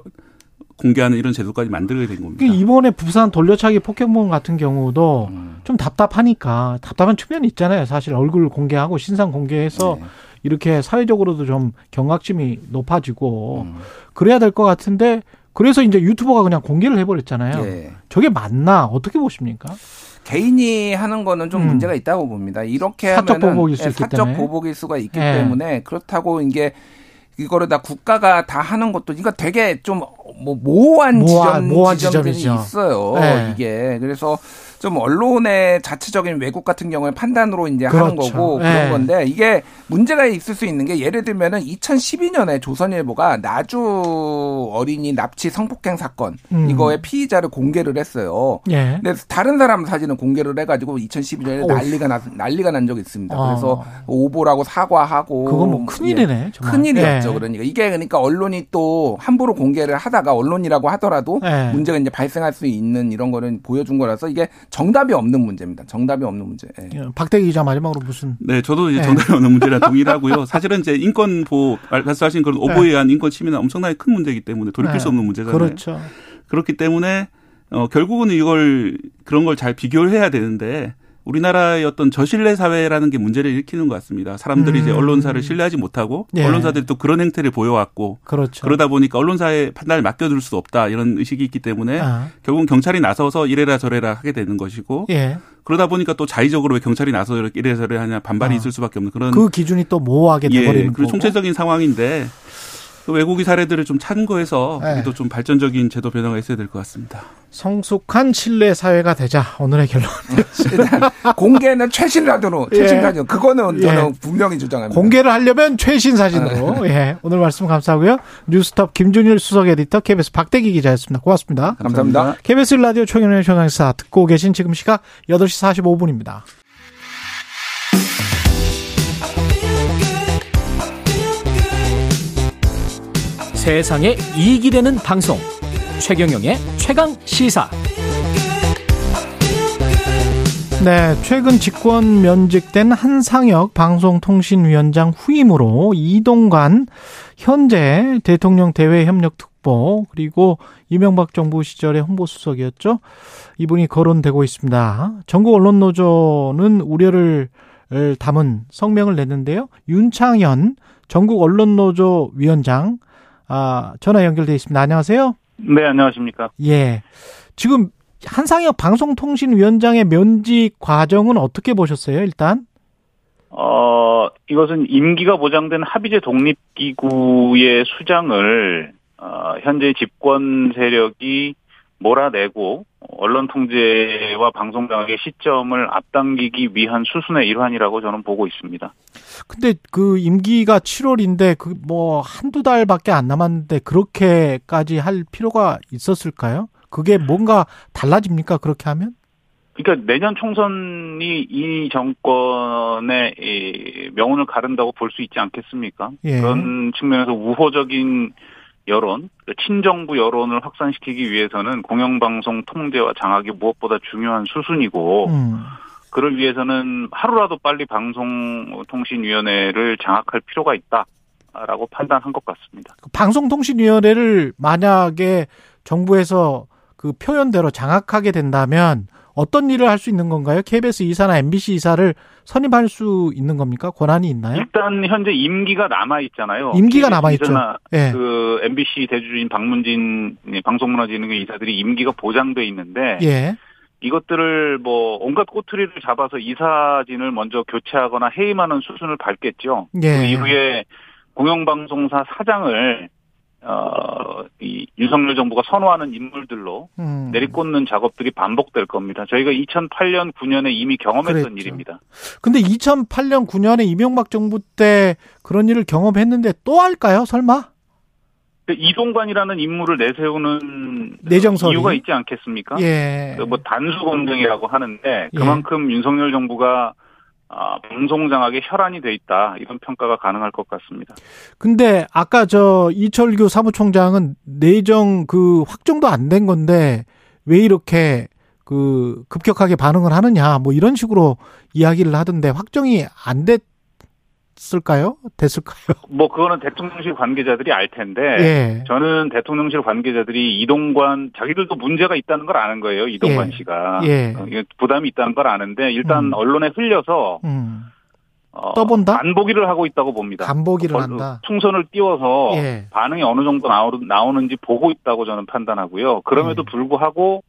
공개하는 이런 제도까지 만들게 된 겁니다. 그 이번에 부산 돌려차기 폭행범 같은 경우도 음. 좀 답답하니까 답답한 측면이 있잖아요. 사실 얼굴 공개하고 신상 공개해서 네. 이렇게 사회적으로도 좀 경각심이 높아지고 음. 그래야 될 것 같은데 그래서 이제 유튜버가 그냥 공개를 해버렸잖아요. 예. 저게 맞나 어떻게 보십니까? 개인이 하는 거는 좀 음. 문제가 있다고 봅니다. 이렇게 사적 하면은 보복일 수 예, 있기 사적 때문에. 보복일 수가 있기 예. 때문에 그렇다고 이게 이거를 다 국가가 다 하는 것도 이거 되게 좀 뭐 모호한 모호한- 지점 모호한 지점들이 지점이죠. 있어요. 예. 이게 그래서 좀 언론의 자체적인 왜곡 같은 경우에 판단으로 이제 하는 그렇죠. 거고 예. 그런 건데 이게 문제가 있을 수 있는 게 예를 들면은 2012년에 조선일보가 나주 어린이 납치 성폭행 사건 음. 이거의 피의자를 공개를 했어요. 예. 근데 다른 사람 사진을 공개를 해가지고 2012년에 어휴. 난리가 나 난리가 난 적이 있습니다. 어. 그래서 오보라고 사과하고 그거 뭐 큰일이네, 예. 정말. 큰일이었죠. 예. 그러니까 이게 그러니까 언론이 또 함부로 공개를 하다가 언론이라고 하더라도 예. 문제가 이제 발생할 수 있는 이런 거는 보여준 거라서 이게 정답이 없는 문제입니다. 정답이 없는 문제. 예. 예, 박대기 기자 마지막으로 무슨 네, 저도 이제 네. 정답이 없는 문제랑 동일하고요. 사실은 이제 인권 보호 말씀하신 그런 오보에 의한 인권 침해는 엄청나게 큰 문제이기 때문에 돌이킬 네. 수 없는 문제잖아요. 그렇죠. 그렇기 때문에 어 결국은 이걸 그런 걸 잘 비교를 해야 되는데 우리나라의 어떤 저신뢰 사회라는 게 문제를 일으키는 것 같습니다. 사람들이 음. 이제 언론사를 신뢰하지 못하고 예. 언론사들이 또 그런 행태를 보여왔고 그렇죠. 그러다 보니까 언론사의 판단을 맡겨둘 수 없다 이런 의식이 있기 때문에 아. 결국은 경찰이 나서서 이래라 저래라 하게 되는 것이고 예. 그러다 보니까 또 자의적으로 왜 경찰이 나서 이렇게 이래 저래 하냐 반발이 아. 있을 수밖에 없는 그런 그 기준이 또 모호하게 예, 돼버리는 그리고 거고. 총체적인 상황인데 그 외국의 사례들을 좀 참고해서 네. 우리도 좀 발전적인 제도 변화가 있어야 될 것 같습니다. 성숙한 신뢰 사회가 되자 오늘의 결론. 일단 공개는 최신 라디오로 예. 최신 라디오 그거는 저는 예. 분명히 주장합니다. 공개를 하려면 최신 사진으로. 예. 오늘 말씀 감사하고요. 뉴스톱 김준일 수석 에디터 KBS 박대기 기자였습니다. 고맙습니다. 감사합니다. KBS 라디오 총연의 최강사 듣고 계신 지금 시각 8시 45분입니다. 세상에 이익이 되는 방송 최경영의 최강 시사 네, 최근 직권 면직된 한상혁 방송통신위원장 후임으로 이동관 현재 대통령 대외 협력 특보 그리고 이명박 정부 시절의 홍보수석이었죠. 이분이 거론되고 있습니다. 전국 언론 노조는 우려를 담은 성명을 냈는데요. 윤창현 전국 언론 노조 위원장 아, 전화 연결돼 있습니다. 안녕하세요. 네, 안녕하십니까. 예. 지금 한상혁 방송통신위원장의 면직 과정은 어떻게 보셨어요, 일단? 어, 이것은 임기가 보장된 합의제 독립기구의 수장을, 어, 현재 집권 세력이 몰아내고, 언론 통제와 방송 장악의 시점을 앞당기기 위한 수순의 일환이라고 저는 보고 있습니다. 근데 그 임기가 7월인데 그 뭐 한두 달밖에 안 남았는데 그렇게까지 할 필요가 있었을까요? 그게 뭔가 달라집니까? 그렇게 하면? 그러니까 내년 총선이 이 정권의 이 명운을 가른다고 볼 수 있지 않겠습니까? 예. 그런 측면에서 우호적인 여론, 친정부 여론을 확산시키기 위해서는 공영방송 통제와 장악이 무엇보다 중요한 수순이고, 음. 그를 위해서는 하루라도 빨리 방송통신위원회를 장악할 필요가 있다라고 판단한 것 같습니다. 방송통신위원회를 만약에 정부에서 그 표현대로 장악하게 된다면 어떤 일을 할 수 있는 건가요? KBS 이사나 MBC 이사를 선임할 수 있는 겁니까? 권한이 있나요? 일단 현재 임기가 남아 있잖아요. 임기가 남아 있죠. 예. 그 MBC 대주주인 박문진 방송문화진흥회 이사들이 임기가 보장돼 있는데 예. 이것들을 뭐 온갖 꼬투리를 잡아서 이사진을 먼저 교체하거나 해임하는 수순을 밟겠죠. 예. 그 이후에 공영방송사 사장을 어, 이 윤석열 정부가 선호하는 인물들로 음. 내리꽂는 작업들이 반복될 겁니다. 저희가 2008년, 9년에 이미 경험했던 그랬죠. 일입니다. 근데 2008년 9년에 이명박 정부 때 그런 일을 경험했는데 또 할까요? 설마? 그 이동관이라는 인물을 내세우는 내정설이? 이유가 있지 않겠습니까? 예. 그뭐 단수 검증이라고 하는데 그만큼 윤석열 정부가 아, 방송 장악에 혈안이 돼 있다 이런 평가가 가능할 것 같습니다. 근데 아까 저 이철규 사무총장은 내정 그 확정도 안 된 건데 왜 이렇게 그 급격하게 반응을 하느냐 뭐 이런 식으로 이야기를 하던데 확정이 안 됐 을까요? 됐을까요? [LAUGHS] 뭐 그거는 대통령실 관계자들이 알 텐데 예. 저는 대통령실 관계자들이 이동관 자기들도 문제가 있다는 걸 아는 거예요 이동관 예. 씨가 예. 어, 부담이 있다는 걸 아는데 일단 음. 언론에 흘려서 음. 어, 떠본다? 간보기를 하고 있다고 봅니다. 간보기를 어, 한다. 풍선을 띄워서 예. 반응이 어느 정도 나오, 나오는지 보고 있다고 저는 판단하고요. 그럼에도 예. 불구하고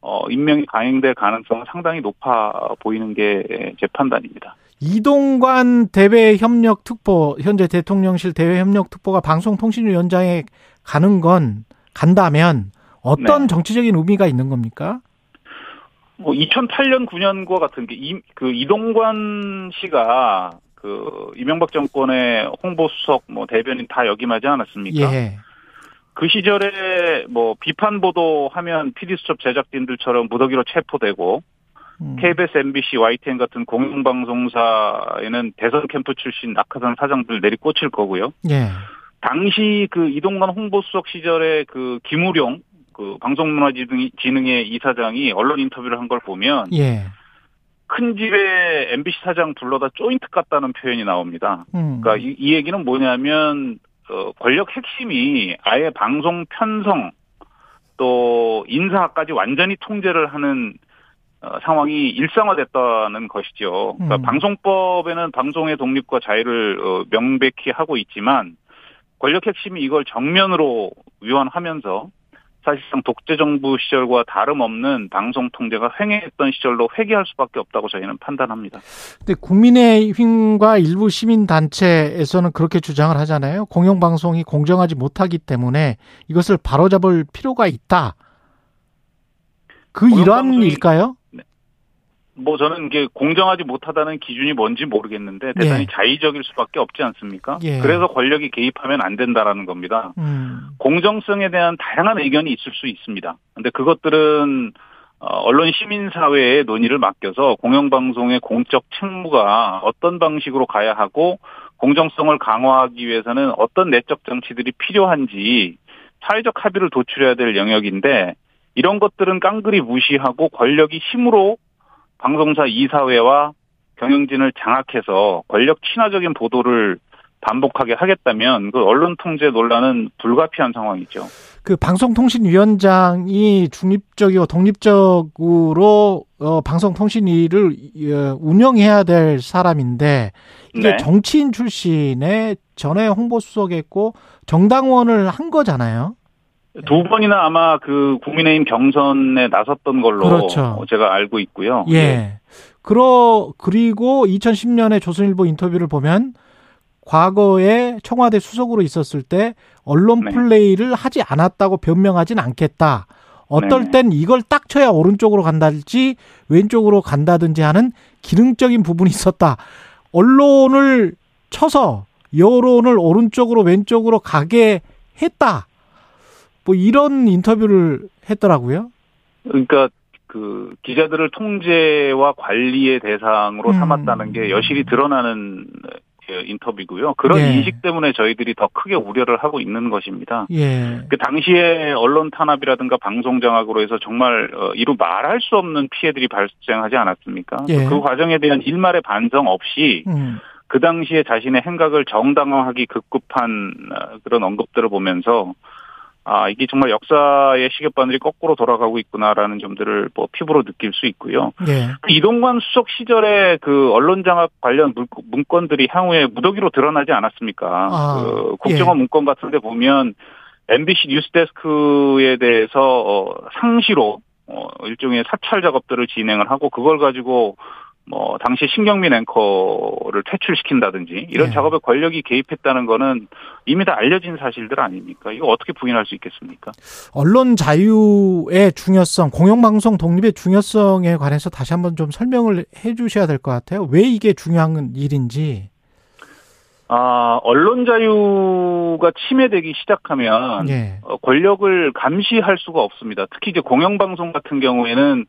어, 임명이 강행될 가능성은 상당히 높아 보이는 게 제 판단입니다. 이동관 대외협력특보 현재 대통령실 대외협력특보가 방송통신위원장에 가는 건 간다면 어떤 네. 정치적인 의미가 있는 겁니까? 뭐 2008년 9년과 같은 게 그 이동관 씨가 그 이명박 정권의 홍보수석 뭐 대변인 다 역임하지 않았습니까? 예. 그 시절에 뭐 비판 보도하면 PD수첩 제작진들처럼 무더기로 체포되고 음. KBS, MBC, YTN 같은 공영방송사에는 대선 캠프 출신 낙하산 사장들 내리꽂힐 거고요. 예. 당시 그 이동관 홍보수석 시절에 그 김우룡 그 방송문화진흥회 이사장이 언론 인터뷰를 한 걸 보면 예. 큰 집에 MBC 사장 불러다 조인트 같다는 표현이 나옵니다. 음. 그러니까 이, 이 얘기는 뭐냐면 어, 권력 핵심이 아예 방송 편성 또 인사까지 완전히 통제를 하는 어, 상황이 일상화됐다는 것이죠. 그러니까 음. 방송법에는 방송의 독립과 자유를 어, 명백히 하고 있지만 권력 핵심이 이걸 정면으로 위반하면서 사실상 독재 정부 시절과 다름없는 방송 통제가 횡행했던 시절로 회귀할 수밖에 없다고 저희는 판단합니다. 근데 국민의힘과 일부 시민 단체에서는 그렇게 주장을 하잖아요. 공영 방송이 공정하지 못하기 때문에 이것을 바로잡을 필요가 있다. 그 일환일까요? 뭐 저는 이게 공정하지 못하다는 기준이 뭔지 모르겠는데 대단히 예. 자의적일 수밖에 없지 않습니까? 예. 그래서 권력이 개입하면 안 된다라는 겁니다. 음. 공정성에 대한 다양한 의견이 있을 수 있습니다. 근데 그것들은 어, 언론 시민 사회의 논의를 맡겨서 공영방송의 공적 책무가 어떤 방식으로 가야 하고 공정성을 강화하기 위해서는 어떤 내적 정치들이 필요한지 사회적 합의를 도출해야 될 영역인데 이런 것들은 깡그리 무시하고 권력이 힘으로 방송사 이사회와 경영진을 장악해서 권력 친화적인 보도를 반복하게 하겠다면 그 언론 통제 논란은 불가피한 상황이죠. 그 방송통신위원장이 중립적이고 독립적으로 어, 방송통신위를 어, 운영해야 될 사람인데 이게 네. 정치인 출신의 전에 홍보수석했고 정당원을 한 거잖아요. 두 번이나 아마 그 국민의힘 경선에 나섰던 걸로 그렇죠. 제가 알고 있고요. 예. 그러 그리고 2010년에 조선일보 인터뷰를 보면 과거에 청와대 수석으로 있었을 때 언론 네. 플레이를 하지 않았다고 변명하진 않겠다. 어떨 네. 땐 이걸 딱 쳐야 오른쪽으로 간다든지 왼쪽으로 간다든지 하는 기능적인 부분이 있었다. 언론을 쳐서 여론을 오른쪽으로 왼쪽으로 가게 했다. 뭐 이런 인터뷰를 했더라고요. 그러니까 그 기자들을 통제와 관리의 대상으로 음. 삼았다는 게 여실히 드러나는 예, 인터뷰고요. 그런 네. 인식 때문에 저희들이 더 크게 우려를 하고 있는 것입니다. 예. 그 당시에 언론 탄압이라든가 방송 장악으로 해서 정말 어, 이루 말할 수 없는 피해들이 발생하지 않았습니까? 예. 그 과정에 대한 일말의 반성 없이 음. 그 당시에 자신의 행각을 정당화하기 급급한 어, 그런 언급들을 보면서 아 이게 정말 역사의 시계바늘이 거꾸로 돌아가고 있구나라는 점들을 뭐 피부로 느낄 수 있고요. 예. 그 이동관 수석 시절에 그 언론 장악 관련 물- 문건들이 향후에 무더기로 드러나지 않았습니까? 아, 그 국정원 문건 같은 데 보면 MBC 뉴스데스크에 대해서 어, 상시로 어, 일종의 사찰 작업들을 진행을 하고 그걸 가지고 뭐 당시 신경민 앵커를 퇴출시킨다든지 이런 예. 작업에 권력이 개입했다는 거는 이미 다 알려진 사실들 아닙니까? 이거 어떻게 부인할 수 있겠습니까? 언론 자유의 중요성, 공영방송 독립의 중요성에 관해서 다시 한번 좀 설명을 해 주셔야 될 것 같아요. 왜 이게 중요한 일인지. 아, 언론 자유가 침해되기 시작하면 예. 어, 권력을 감시할 수가 없습니다. 특히 이제 공영방송 같은 경우에는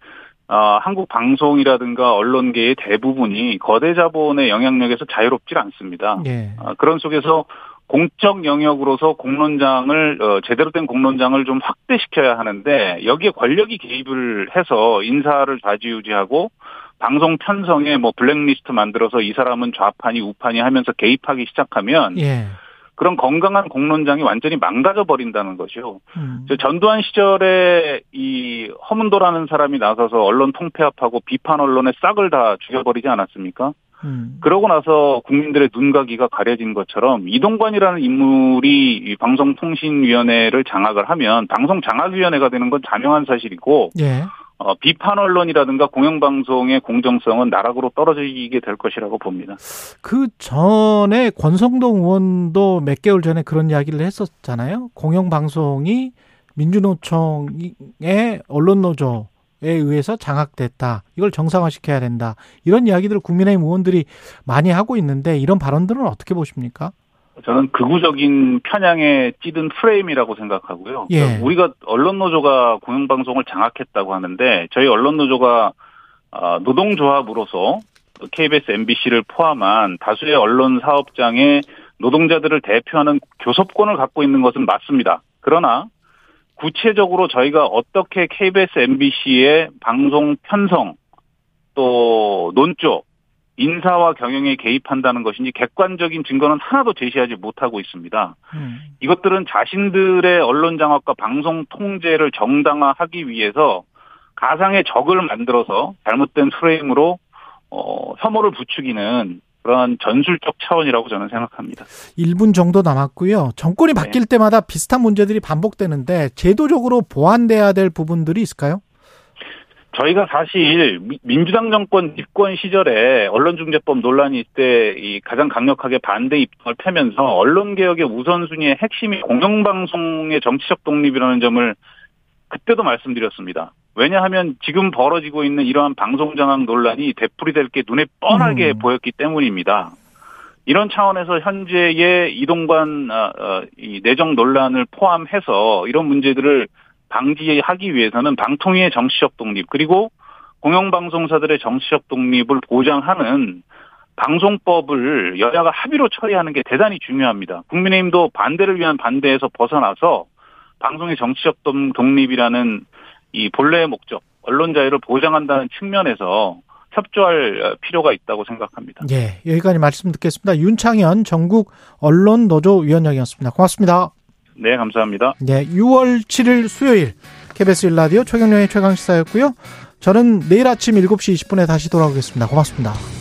아, 한국 방송이라든가 언론계의 대부분이 거대 자본의 영향력에서 자유롭지 않습니다. 예. 아, 그런 속에서 공적 영역으로서 공론장을 어, 제대로 된 공론장을 좀 확대시켜야 하는데 여기에 권력이 개입을 해서 인사를 좌지우지하고 방송 편성에 뭐 블랙리스트 만들어서 이 사람은 좌판이 우판이 하면서 개입하기 시작하면 예. 그런 건강한 공론장이 완전히 망가져 버린다는 것이요. 음. 저 전두환 시절에 이 허문도라는 사람이 나서서 언론 통폐합하고 비판 언론의 싹을 다 죽여버리지 않았습니까? 음. 그러고 나서 국민들의 눈과 귀가 가려진 것처럼 이동관이라는 인물이 이 방송통신위원회를 장악을 하면 방송장악위원회가 되는 건 자명한 사실이고 예. 어, 비판 언론이라든가 공영방송의 공정성은 나락으로 떨어지게 될 것이라고 봅니다. 그 전에 권성동 의원도 몇 개월 전에 그런 이야기를 했었잖아요. 공영방송이 민주노총의 언론노조에 의해서 장악됐다. 이걸 정상화시켜야 된다. 이런 이야기들을 국민의힘 의원들이 많이 하고 있는데 이런 발언들은 어떻게 보십니까? 저는 극우적인 편향에 찌든 프레임이라고 생각하고요. 예. 그러니까 우리가 언론 노조가 공영방송을 장악했다고 하는데 저희 언론 노조가 아, 노동조합으로서 KBS, MBC를 포함한 다수의 언론 사업장의 노동자들을 대표하는 교섭권을 갖고 있는 것은 맞습니다. 그러나 구체적으로 저희가 어떻게 KBS, MBC의 방송 편성 또 논조 인사와 경영에 개입한다는 것인지 객관적인 증거는 하나도 제시하지 못하고 있습니다. 음. 이것들은 자신들의 언론 장악과 방송 통제를 정당화하기 위해서 가상의 적을 만들어서 잘못된 프레임으로 어, 혐오를 부추기는 그러한 전술적 차원이라고 저는 생각합니다. 1분 정도 남았고요. 정권이 바뀔 때마다 비슷한 문제들이 반복되는데 제도적으로 보완돼야 될 부분들이 있을까요? 저희가 사실 미- 민주당 정권 집권 시절에 언론중재법 논란이 있을 때이 가장 강력하게 반대 입장을 펴면서 언론개혁의 우선순위의 핵심이 공영방송의 정치적 독립이라는 점을 그때도 말씀드렸습니다. 왜냐하면 지금 벌어지고 있는 이러한 방송장악 논란이 되풀이될 게 눈에 뻔하게 음. 보였기 때문입니다. 이런 차원에서 현재의 이동관 어, 어, 이 내정 논란을 포함해서 이런 문제들을 방지하기 위해서는 방통위의 정치적 독립 그리고 공영방송사들의 정치적 독립을 보장하는 방송법을 여야가 합의로 처리하는 게 대단히 중요합니다. 국민의힘도 반대를 위한 반대에서 벗어나서 방송의 정치적 독- 독립이라는 이 본래의 목적, 언론 자유를 보장한다는 측면에서 협조할 필요가 있다고 생각합니다. 예, 여기까지 말씀 듣겠습니다. 윤창현 전국 언론 노조 위원장이었습니다. 고맙습니다. 네, 감사합니다. 네, 6월 7일 수요일 KBS 일라디오 최경련의 최강 시사였고요. 저는 내일 아침 7시 20분에 다시 돌아오겠습니다. 고맙습니다.